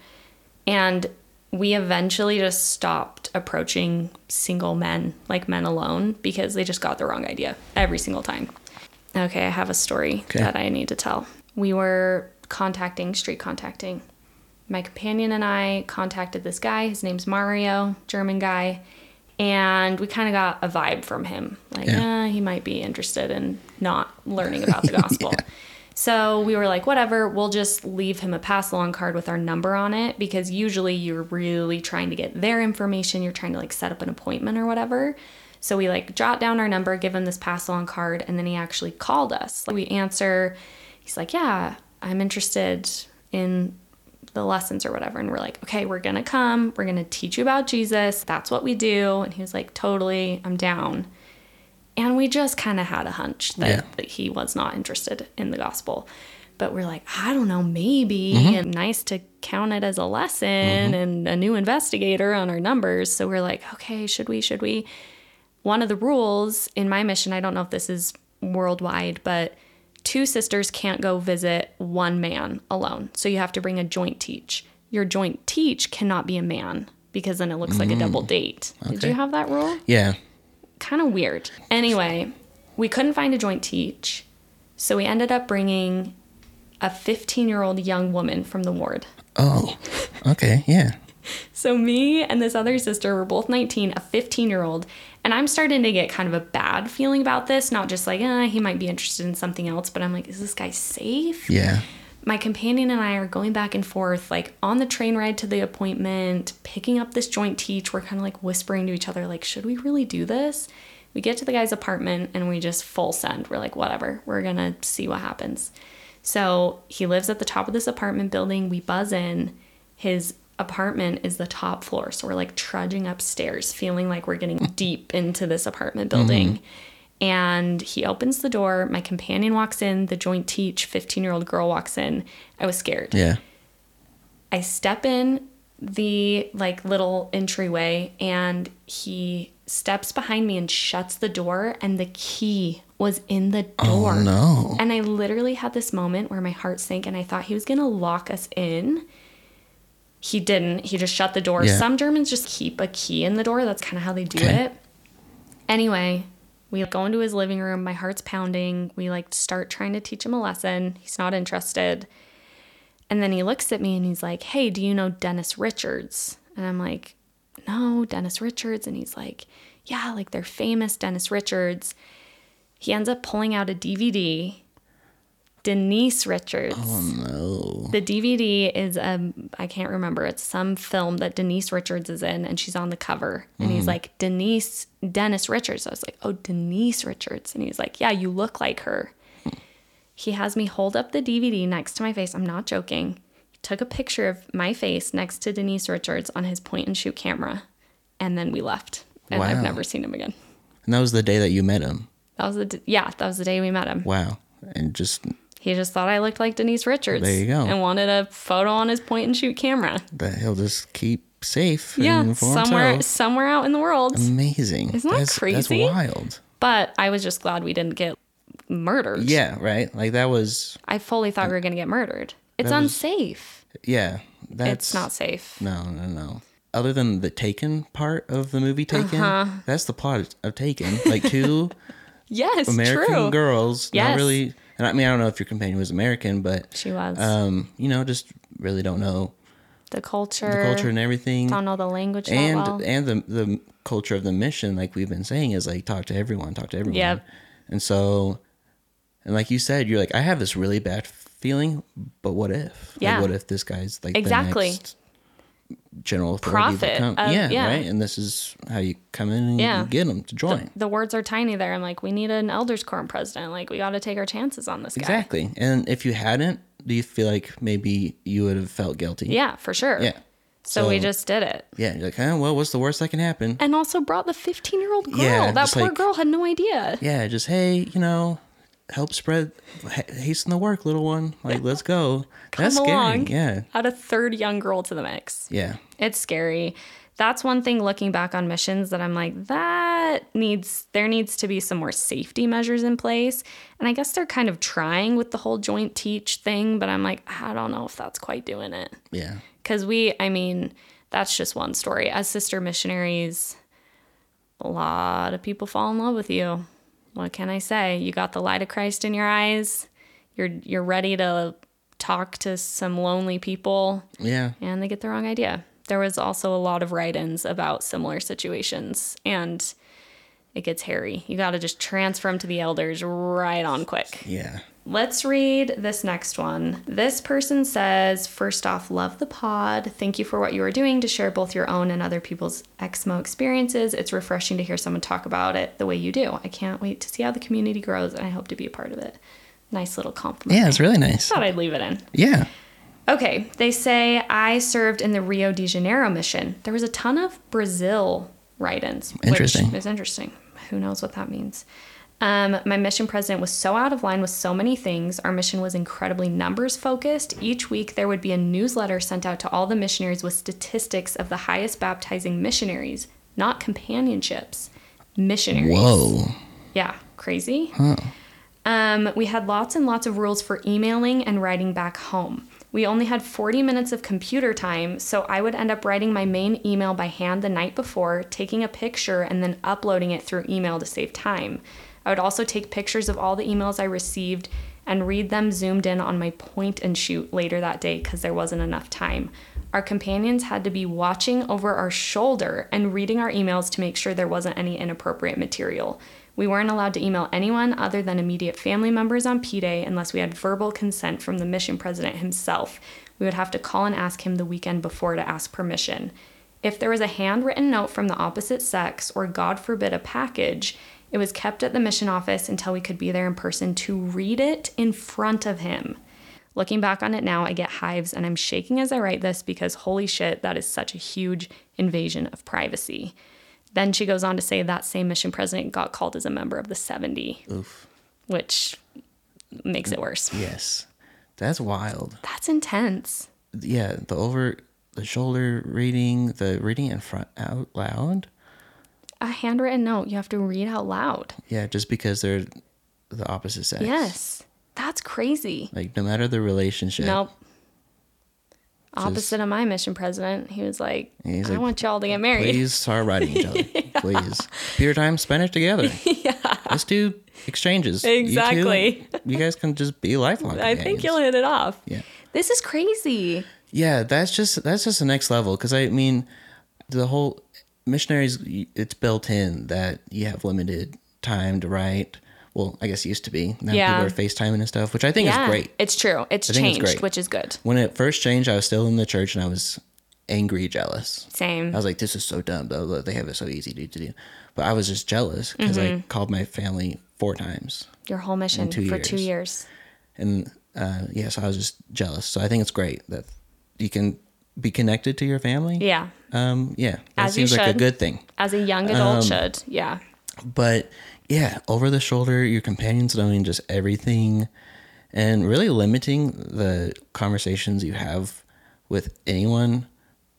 [SPEAKER 2] And we eventually just stopped approaching single men, like men alone, because they just got the wrong idea every single time. Okay, I have a story
[SPEAKER 3] Okay.
[SPEAKER 2] that I need to tell. We were contacting, street contacting. My companion and I contacted this guy. His name's Mario, German guy. And we kind of got a vibe from him. Like,
[SPEAKER 3] Yeah.
[SPEAKER 2] eh, he might be interested in not learning about the [laughs] gospel. So we were like, whatever, we'll just leave him a pass along card with our number on it because usually you're really trying to get their information. You're trying to like set up an appointment or whatever. So we like jot down our number, give him this pass along card, and then he actually called us. Like, we answer, he's like, yeah, I'm interested in the lessons or whatever. And we're like, okay, we're to come. We're to teach you about Jesus. That's what we do. And he was like, totally, I'm down. And we just kind of had a hunch that,
[SPEAKER 3] Yeah.
[SPEAKER 2] that he was not interested in the gospel. But we're like, I don't know, maybe.
[SPEAKER 3] Mm-hmm.
[SPEAKER 2] And nice to count it as a lesson and a new investigator on our numbers. So we're like, okay, should we? Should we? One of the rules in my mission, I don't know if this is worldwide, but two sisters can't go visit one man alone. So you have to bring a joint teach. Your joint teach cannot be a man because then it looks like a double date. Did you have that rule?
[SPEAKER 3] Yeah.
[SPEAKER 2] Kind of weird. Anyway, we couldn't find a joint teach, so we ended up bringing a 15 year old young woman from the ward.
[SPEAKER 3] Oh. [laughs] Okay. Yeah.
[SPEAKER 2] So me and this other sister were both 19, a 15 year old, and I'm starting to get kind of a bad feeling about this. Not just like, eh, he might be interested in something else, but I'm like, is this guy safe?
[SPEAKER 3] Yeah.
[SPEAKER 2] My companion and I are going back and forth, like on the train ride to the appointment, picking up this joint teach. We're kind of like whispering to each other, like, should we really do this? We get to the guy's apartment and we just full send. We're like, whatever, we're gonna see what happens. So he lives at the top of this apartment building. We buzz in. His apartment is the top floor. So we're like trudging upstairs, feeling like we're getting [laughs] deep into this apartment building. Mm-hmm. And he opens the door. My companion walks in. The joint teach 15 year old girl walks in. I was scared.
[SPEAKER 3] Yeah.
[SPEAKER 2] I step in the like little entryway and he steps behind me and shuts the door and the key was in the oh, door.
[SPEAKER 3] Oh no.
[SPEAKER 2] And I literally had this moment where my heart sank and I thought he was going to lock us in. He didn't. He just shut the door.
[SPEAKER 3] Yeah.
[SPEAKER 2] Some Germans just keep a key in the door. That's kind of how they do
[SPEAKER 3] Okay.
[SPEAKER 2] it. Anyway, we go into his living room. My heart's pounding. We like start trying to teach him a lesson. He's not interested. And then he looks at me and he's like, Hey, do you know Dennis Richards? And I'm like, No, Dennis Richards. And he's like, Yeah, like they're famous Dennis Richards. He ends up pulling out a DVD. Denise Richards.
[SPEAKER 3] Oh no.
[SPEAKER 2] The DVD is um I can't remember. It's some film that Denise Richards is in and she's on the cover. And he's like, Denise Dennis Richards. I was like, Oh, Denise Richards. And he's like, Yeah, you look like her. He has me hold up the DVD next to my face. I'm not joking. He took a picture of my face next to Denise Richards on his point and shoot camera. And then we left. And I've never seen him again.
[SPEAKER 3] And that was the day that you met him.
[SPEAKER 2] That was the d- yeah, that was the day we met him.
[SPEAKER 3] Wow. And just
[SPEAKER 2] He just thought I looked like Denise Richards.
[SPEAKER 3] There you go.
[SPEAKER 2] And wanted a photo on his point and shoot camera.
[SPEAKER 3] that he'll just keep safe.
[SPEAKER 2] Yeah, somewhere
[SPEAKER 3] himself.
[SPEAKER 2] somewhere out in the world.
[SPEAKER 3] Amazing.
[SPEAKER 2] Isn't that
[SPEAKER 3] that's,
[SPEAKER 2] crazy?
[SPEAKER 3] That's wild.
[SPEAKER 2] But I was just glad we didn't get murdered.
[SPEAKER 3] Yeah. Right. Like that was.
[SPEAKER 2] I fully thought we were going to get murdered. It's
[SPEAKER 3] That was-
[SPEAKER 2] unsafe.
[SPEAKER 3] Yeah. That's
[SPEAKER 2] it's not safe.
[SPEAKER 3] No, no, no. Other than the Taken part of the movie Taken,
[SPEAKER 2] Uh-huh.
[SPEAKER 3] that's the plot of Taken. Like two [laughs]
[SPEAKER 2] Yes,
[SPEAKER 3] American
[SPEAKER 2] true.
[SPEAKER 3] girls,
[SPEAKER 2] Yes.
[SPEAKER 3] not really. And I mean, I don't know if your companion was American, but
[SPEAKER 2] She was.
[SPEAKER 3] um, you know, just really don't know
[SPEAKER 2] the culture.
[SPEAKER 3] the culture and everything,
[SPEAKER 2] Don't know the language
[SPEAKER 3] and
[SPEAKER 2] well.
[SPEAKER 3] and the the culture of the mission. Like we've been saying, is like talk to everyone, talk to everyone.
[SPEAKER 2] Yep.
[SPEAKER 3] And so, and like you said, you're like, I have this really bad feeling, but what if?
[SPEAKER 2] Yeah.
[SPEAKER 3] Like, what if this guy's like
[SPEAKER 2] Exactly.
[SPEAKER 3] the next general authority
[SPEAKER 2] Prophet
[SPEAKER 3] that come,
[SPEAKER 2] of-
[SPEAKER 3] yeah,
[SPEAKER 2] yeah.
[SPEAKER 3] right. And this is how you come in and
[SPEAKER 2] Yeah.
[SPEAKER 3] you get them to join.
[SPEAKER 2] the words are tiny there. I'm like, we need an elders quorum president. Like, we got to take our chances on this guy.
[SPEAKER 3] exactly. And if you hadn't, do you feel like maybe you would have felt guilty?
[SPEAKER 2] Yeah, for sure.
[SPEAKER 3] Yeah.
[SPEAKER 2] So, we just did it.
[SPEAKER 3] Yeah. You're like, oh, well, what's the worst that can happen?
[SPEAKER 2] And also brought the 15 year old girl.
[SPEAKER 3] Yeah,
[SPEAKER 2] that poor
[SPEAKER 3] like-
[SPEAKER 2] girl had no idea.
[SPEAKER 3] Yeah. Just hey, you know, help spread, hasten the work, little one. Like, let's go. That's
[SPEAKER 2] Come
[SPEAKER 3] scary.
[SPEAKER 2] along.
[SPEAKER 3] Yeah.
[SPEAKER 2] Add a third young girl to the mix.
[SPEAKER 3] Yeah.
[SPEAKER 2] It's scary. That's one thing looking back on missions that I'm like, that needs, there needs to be some more safety measures in place. And I guess they're kind of trying with the whole joint teach thing, but I'm like, I don't know if that's quite doing it.
[SPEAKER 3] Yeah.
[SPEAKER 2] Because we, I mean, that's just one story. As sister missionaries, a lot of people fall in love with you. What can I say? You got the light of Christ in your eyes. You're you're ready to talk to some lonely people
[SPEAKER 3] Yeah.
[SPEAKER 2] and they get the wrong idea. There was also a lot of write-ins about similar situations and it gets hairy. You got to just transfer them to the elders right on quick.
[SPEAKER 3] Yeah.
[SPEAKER 2] Let's read this next one. This person says, first off, love the pod. Thank you for what you are doing to share both your own and other people's Exmo experiences. It's refreshing to hear someone talk about it the way you do. I can't wait to see how the community grows, and I hope to be a part of it. Nice little compliment.
[SPEAKER 3] Yeah. It's really nice.
[SPEAKER 2] Thought I'd leave it in.
[SPEAKER 3] Yeah.
[SPEAKER 2] Okay, they say I served in the Rio de Janeiro mission. There was a ton of Brazil write-ins.
[SPEAKER 3] Interesting.
[SPEAKER 2] Which is interesting. Who knows what that means? Um, my mission president was so out of line with so many things. Our mission was incredibly numbers focused. Each week, there would be a newsletter sent out to all the missionaries with statistics of the highest baptizing missionaries, not companionships, missionaries.
[SPEAKER 3] Whoa.
[SPEAKER 2] Yeah, crazy. Um, we had lots and lots of rules for emailing and writing back home. We only had 40 minutes of computer time, so I would end up writing my main email by hand the night before, taking a picture, and then uploading it through email to save time. I would also take pictures of all the emails I received and read them zoomed in on my point and shoot later that day because there wasn't enough time. Our companions had to be watching over our shoulder and reading our emails to make sure there wasn't any inappropriate material. We weren't allowed to email anyone other than immediate family members on P Day unless we had verbal consent from the mission president himself. We would have to call and ask him the weekend before to ask permission. If there was a handwritten note from the opposite sex, or God forbid, a package, it was kept at the mission office until we could be there in person to read it in front of him. Looking back on it now, I get hives and I'm shaking as I write this because holy shit, that is such a huge invasion of privacy. Then she goes on to say that same mission president got called as a member of the 70,
[SPEAKER 3] Oof.
[SPEAKER 2] which makes it worse.
[SPEAKER 3] Yes. That's wild.
[SPEAKER 2] That's intense.
[SPEAKER 3] Yeah, the over the shoulder reading, the reading in front out loud.
[SPEAKER 2] A handwritten note you have to read out loud.
[SPEAKER 3] Yeah, just because they're the opposite sex.
[SPEAKER 2] Yes. That's crazy.
[SPEAKER 3] Like no matter the relationship.
[SPEAKER 2] Nope. Opposite of my mission president, he was like, I
[SPEAKER 3] like,
[SPEAKER 2] want y'all to get married.
[SPEAKER 3] Please start writing each other. [laughs] Please. Computer time, spend it together. [laughs] yeah. Let's do exchanges. You two,
[SPEAKER 2] Exactly.
[SPEAKER 3] You, guys can just be lifelong. [laughs]
[SPEAKER 2] I think you'll hit it off.
[SPEAKER 3] Yeah.
[SPEAKER 2] This is crazy.
[SPEAKER 3] Yeah, that's just that's just the next level because I mean, the whole missionaries. It's built in that you have limited time to write. Well, I guess used to be. Now
[SPEAKER 2] Yeah.
[SPEAKER 3] people are FaceTiming and stuff, which I think
[SPEAKER 2] yeah.
[SPEAKER 3] is great.
[SPEAKER 2] It's true. It's
[SPEAKER 3] think it's
[SPEAKER 2] changed, which is good.
[SPEAKER 3] When it first changed, I was still in the church and I was angry, jealous.
[SPEAKER 2] Same.
[SPEAKER 3] I was like, this is so dumb, though. that They have it so easy to do. But I was just jealous because
[SPEAKER 2] Mm-hmm.
[SPEAKER 3] I called my family four times.
[SPEAKER 2] Your whole mission
[SPEAKER 3] two
[SPEAKER 2] for two
[SPEAKER 3] years.
[SPEAKER 2] years.
[SPEAKER 3] And uh, yeah, so I was just jealous. So I think it's great that you can be connected to your family.
[SPEAKER 2] Yeah.
[SPEAKER 3] Um, yeah. That
[SPEAKER 2] As you
[SPEAKER 3] seems like a good thing.
[SPEAKER 2] As a young
[SPEAKER 3] Um,
[SPEAKER 2] adult should. Yeah.
[SPEAKER 3] But yeah, over the shoulder, your companions knowing just everything and really limiting the conversations you have with anyone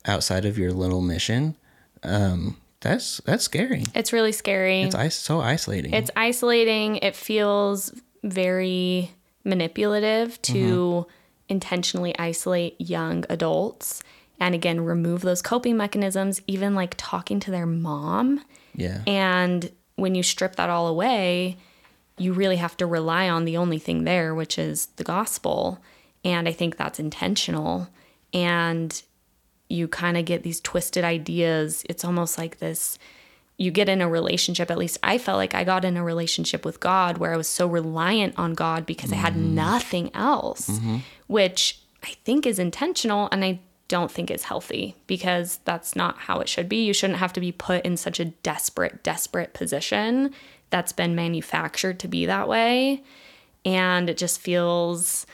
[SPEAKER 3] outside of your little mission. Um, that's that's scary.
[SPEAKER 2] It's really scary.
[SPEAKER 3] It's is- so isolating.
[SPEAKER 2] It's isolating. It feels very manipulative to intentionally isolate young adults and again remove those coping mechanisms, even like talking to their mom.
[SPEAKER 3] yeah.
[SPEAKER 2] And when you strip that all away, you really have to rely on the only thing there, which is the gospel. And I think that's intentional. And you kind of get these twisted ideas. It's almost like this you get in a relationship, at least I felt like I got in a relationship with God where I was so reliant on God because I had mm-hmm. nothing else, mm-hmm. which I think is intentional and I don't think is healthy because that's not how it should be. You shouldn't have to be put in such a desperate, desperate position that's been manufactured to be that way. And it just feels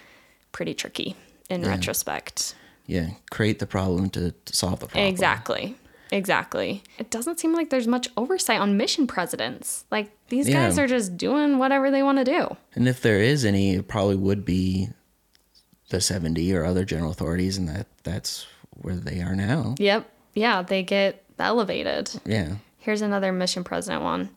[SPEAKER 2] pretty tricky in retrospect.
[SPEAKER 3] yeah. Create the problem to, to solve the problem.
[SPEAKER 2] Exactly. Exactly. It doesn't seem like there's much oversight on mission presidents. Like these
[SPEAKER 3] Yeah.
[SPEAKER 2] guys are just doing whatever they want to do.
[SPEAKER 3] And if there is any, it probably would be the 70 or other general authorities, and that that's where they are now.
[SPEAKER 2] Yep. Yeah, they get elevated.
[SPEAKER 3] Yeah.
[SPEAKER 2] Here's another mission president one.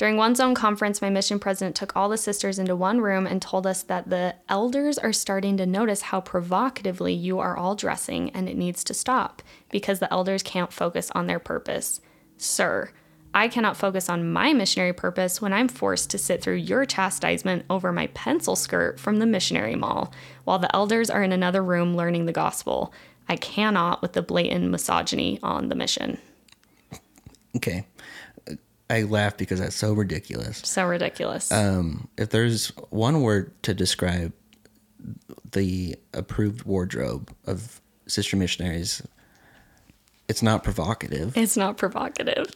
[SPEAKER 2] During one zone conference, my mission president took all the sisters into one room and told us that the elders are starting to notice how provocatively you are all dressing and it needs to stop because the elders can't focus on their purpose. Sir, I cannot focus on my missionary purpose when I'm forced to sit through your chastisement over my pencil skirt from the missionary mall while the elders are in another room learning the gospel. I cannot with the blatant misogyny on the mission.
[SPEAKER 3] Okay. I laugh because that's so ridiculous.
[SPEAKER 2] So ridiculous.
[SPEAKER 3] Um, if there's one word to describe the approved wardrobe of sister missionaries, it's not provocative.
[SPEAKER 2] It's not provocative.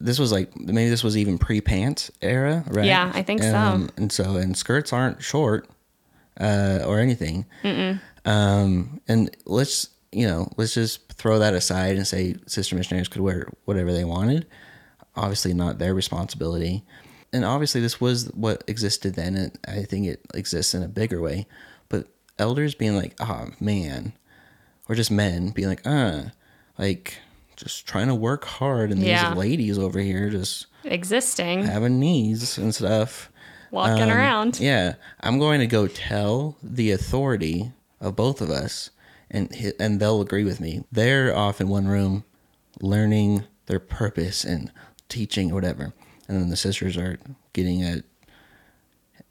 [SPEAKER 3] this was like maybe this was even pre pants era, right?
[SPEAKER 2] Yeah, I think so.
[SPEAKER 3] And so and skirts aren't short uh, or anything. Um, Um, and let's you know let's just throw that aside and say sister missionaries could wear whatever they wanted. Obviously, not their responsibility. And obviously, this was what existed then, and I think it exists in a bigger way. But elders being like, "Oh man," or just men being like, "Uh," like just trying to work hard, and
[SPEAKER 2] Yeah.
[SPEAKER 3] these ladies over here just
[SPEAKER 2] Existing,
[SPEAKER 3] having needs and stuff.
[SPEAKER 2] walking
[SPEAKER 3] Um,
[SPEAKER 2] around.
[SPEAKER 3] Yeah, I'm going to go tell the authority of both of us, and and they'll agree with me. They're off in one room, learning their purpose and teaching or whatever, and then the sisters are getting at,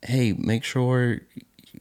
[SPEAKER 3] hey, make sure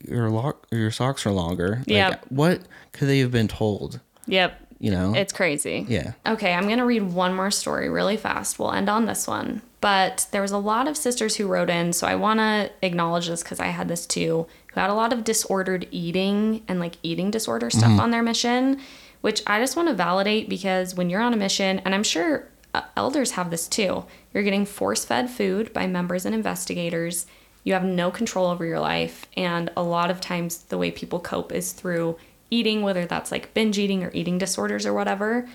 [SPEAKER 3] your lock your socks are longer. Like, What could they have been told?
[SPEAKER 2] Yep.
[SPEAKER 3] You know.
[SPEAKER 2] It's crazy.
[SPEAKER 3] yeah.
[SPEAKER 2] Okay, I'm going to read one more story really fast. We'll end on this one. But there was a lot of sisters who wrote in, so I want to acknowledge this because I had this too, who had a lot of disordered eating and like eating disorder stuff mm-hmm. on their mission, which I just want to validate because when you're on a mission, and I'm sure Uh, elders have this too, you're getting force fed food by members and investigators. You have no control over your life. And a lot of times, the way people cope is through eating, whether that's like binge eating or eating disorders or whatever.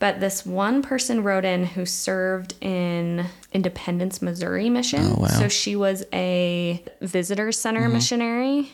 [SPEAKER 2] But this one person wrote in who served in Independence, Missouri mission.
[SPEAKER 3] Oh, wow.
[SPEAKER 2] So she was a visitor center mm-hmm. missionary.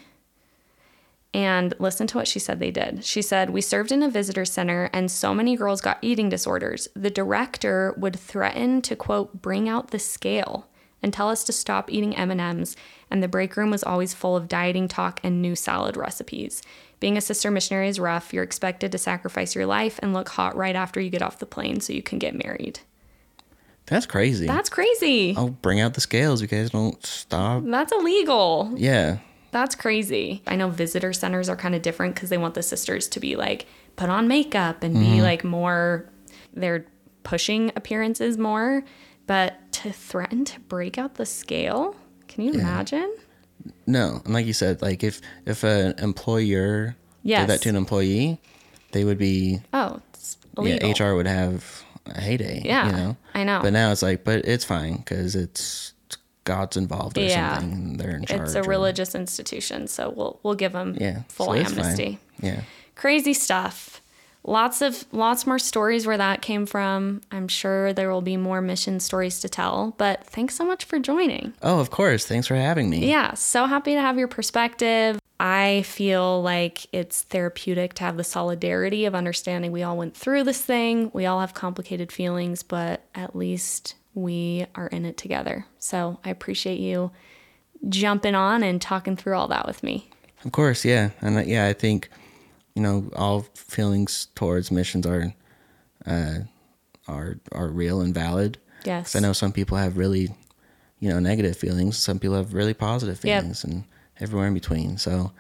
[SPEAKER 2] And listen to what she said they did. She said, We served in a visitor center and so many girls got eating disorders. The director would threaten to, quote, bring out the scale and tell us to stop eating M&Ms and the break room was always full of dieting talk and new salad recipes. Being a sister missionary is rough. You're expected to sacrifice your life and look hot right after you get off the plane so you can get married.
[SPEAKER 3] That's crazy.
[SPEAKER 2] That's crazy.
[SPEAKER 3] I'll bring out the scales. You guys don't stop.
[SPEAKER 2] That's illegal.
[SPEAKER 3] Yeah.
[SPEAKER 2] That's crazy. I know visitor centers are kind of different because they want the sisters to be like put on makeup and be mm-hmm. like more, they're pushing appearances more. But to threaten to break out the scale, can you imagine?
[SPEAKER 3] No, and like you said, like if if an employer
[SPEAKER 2] Yes.
[SPEAKER 3] did that to an employee, they would be
[SPEAKER 2] Oh,
[SPEAKER 3] yeah. HR would have a heyday.
[SPEAKER 2] Yeah,
[SPEAKER 3] you know.
[SPEAKER 2] I know.
[SPEAKER 3] But now it's like, but it's fine because it's God's involved or
[SPEAKER 2] Yeah.
[SPEAKER 3] something. They're in charge.
[SPEAKER 2] It's a
[SPEAKER 3] or-
[SPEAKER 2] religious institution, so we'll we'll give them
[SPEAKER 3] yeah
[SPEAKER 2] full
[SPEAKER 3] so fine.
[SPEAKER 2] amnesty.
[SPEAKER 3] Yeah.
[SPEAKER 2] Crazy stuff. Lots of lots more stories where that came from. I'm sure there will be more mission stories to tell, but thanks so much for joining.
[SPEAKER 3] Oh, of course. Thanks for having me.
[SPEAKER 2] Yeah, so happy to have your perspective. I feel like it's therapeutic to have the solidarity of understanding we all went through this thing. We all have complicated feelings, but at least we are in it together. So I appreciate you jumping on and talking through all that with me.
[SPEAKER 3] Of course, yeah, and uh, yeah, I think you know all feelings towards missions are uh, are are real and valid.
[SPEAKER 2] Yes.
[SPEAKER 3] I know some people have really, you know, negative feelings. Some people have really positive
[SPEAKER 2] Yep.
[SPEAKER 3] feelings, and everywhere in between. So,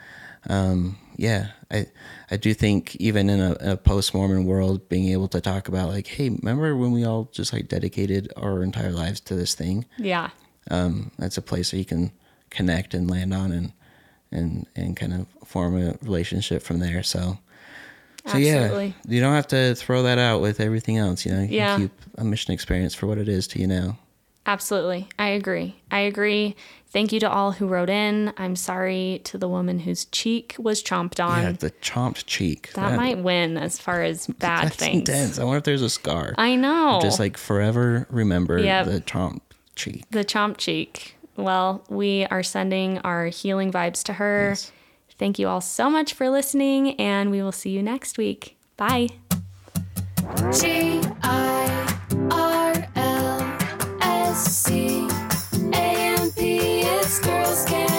[SPEAKER 3] um, yeah, I I do think even in a, a post Mormon world, being able to talk about like, hey, remember when we all just like dedicated our entire lives to this thing?
[SPEAKER 2] Yeah.
[SPEAKER 3] um, that's a place where you can connect and land on and and and kind of form a relationship from there. So, so
[SPEAKER 2] Absolutely.
[SPEAKER 3] yeah, you don't have to throw that out with everything else. You know, you
[SPEAKER 2] Yeah.
[SPEAKER 3] can keep a mission experience for what it is to you now.
[SPEAKER 2] Absolutely. I agree. I agree. Thank you to all who wrote in. I'm sorry to the woman whose cheek was chomped on.
[SPEAKER 3] yeah, the chomped cheek.
[SPEAKER 2] that might win as far as bad
[SPEAKER 3] that's
[SPEAKER 2] things.
[SPEAKER 3] intense. I wonder if there's a scar.
[SPEAKER 2] I know.
[SPEAKER 3] Just like forever remember
[SPEAKER 2] Yep.
[SPEAKER 3] the chomped cheek.
[SPEAKER 2] the chomp cheek. Well, we are sending our healing vibes to her.
[SPEAKER 3] Yes.
[SPEAKER 2] Thank you all so much for listening, and we will see you next week. Bye.
[SPEAKER 1] G I R L Amp! It's girls can.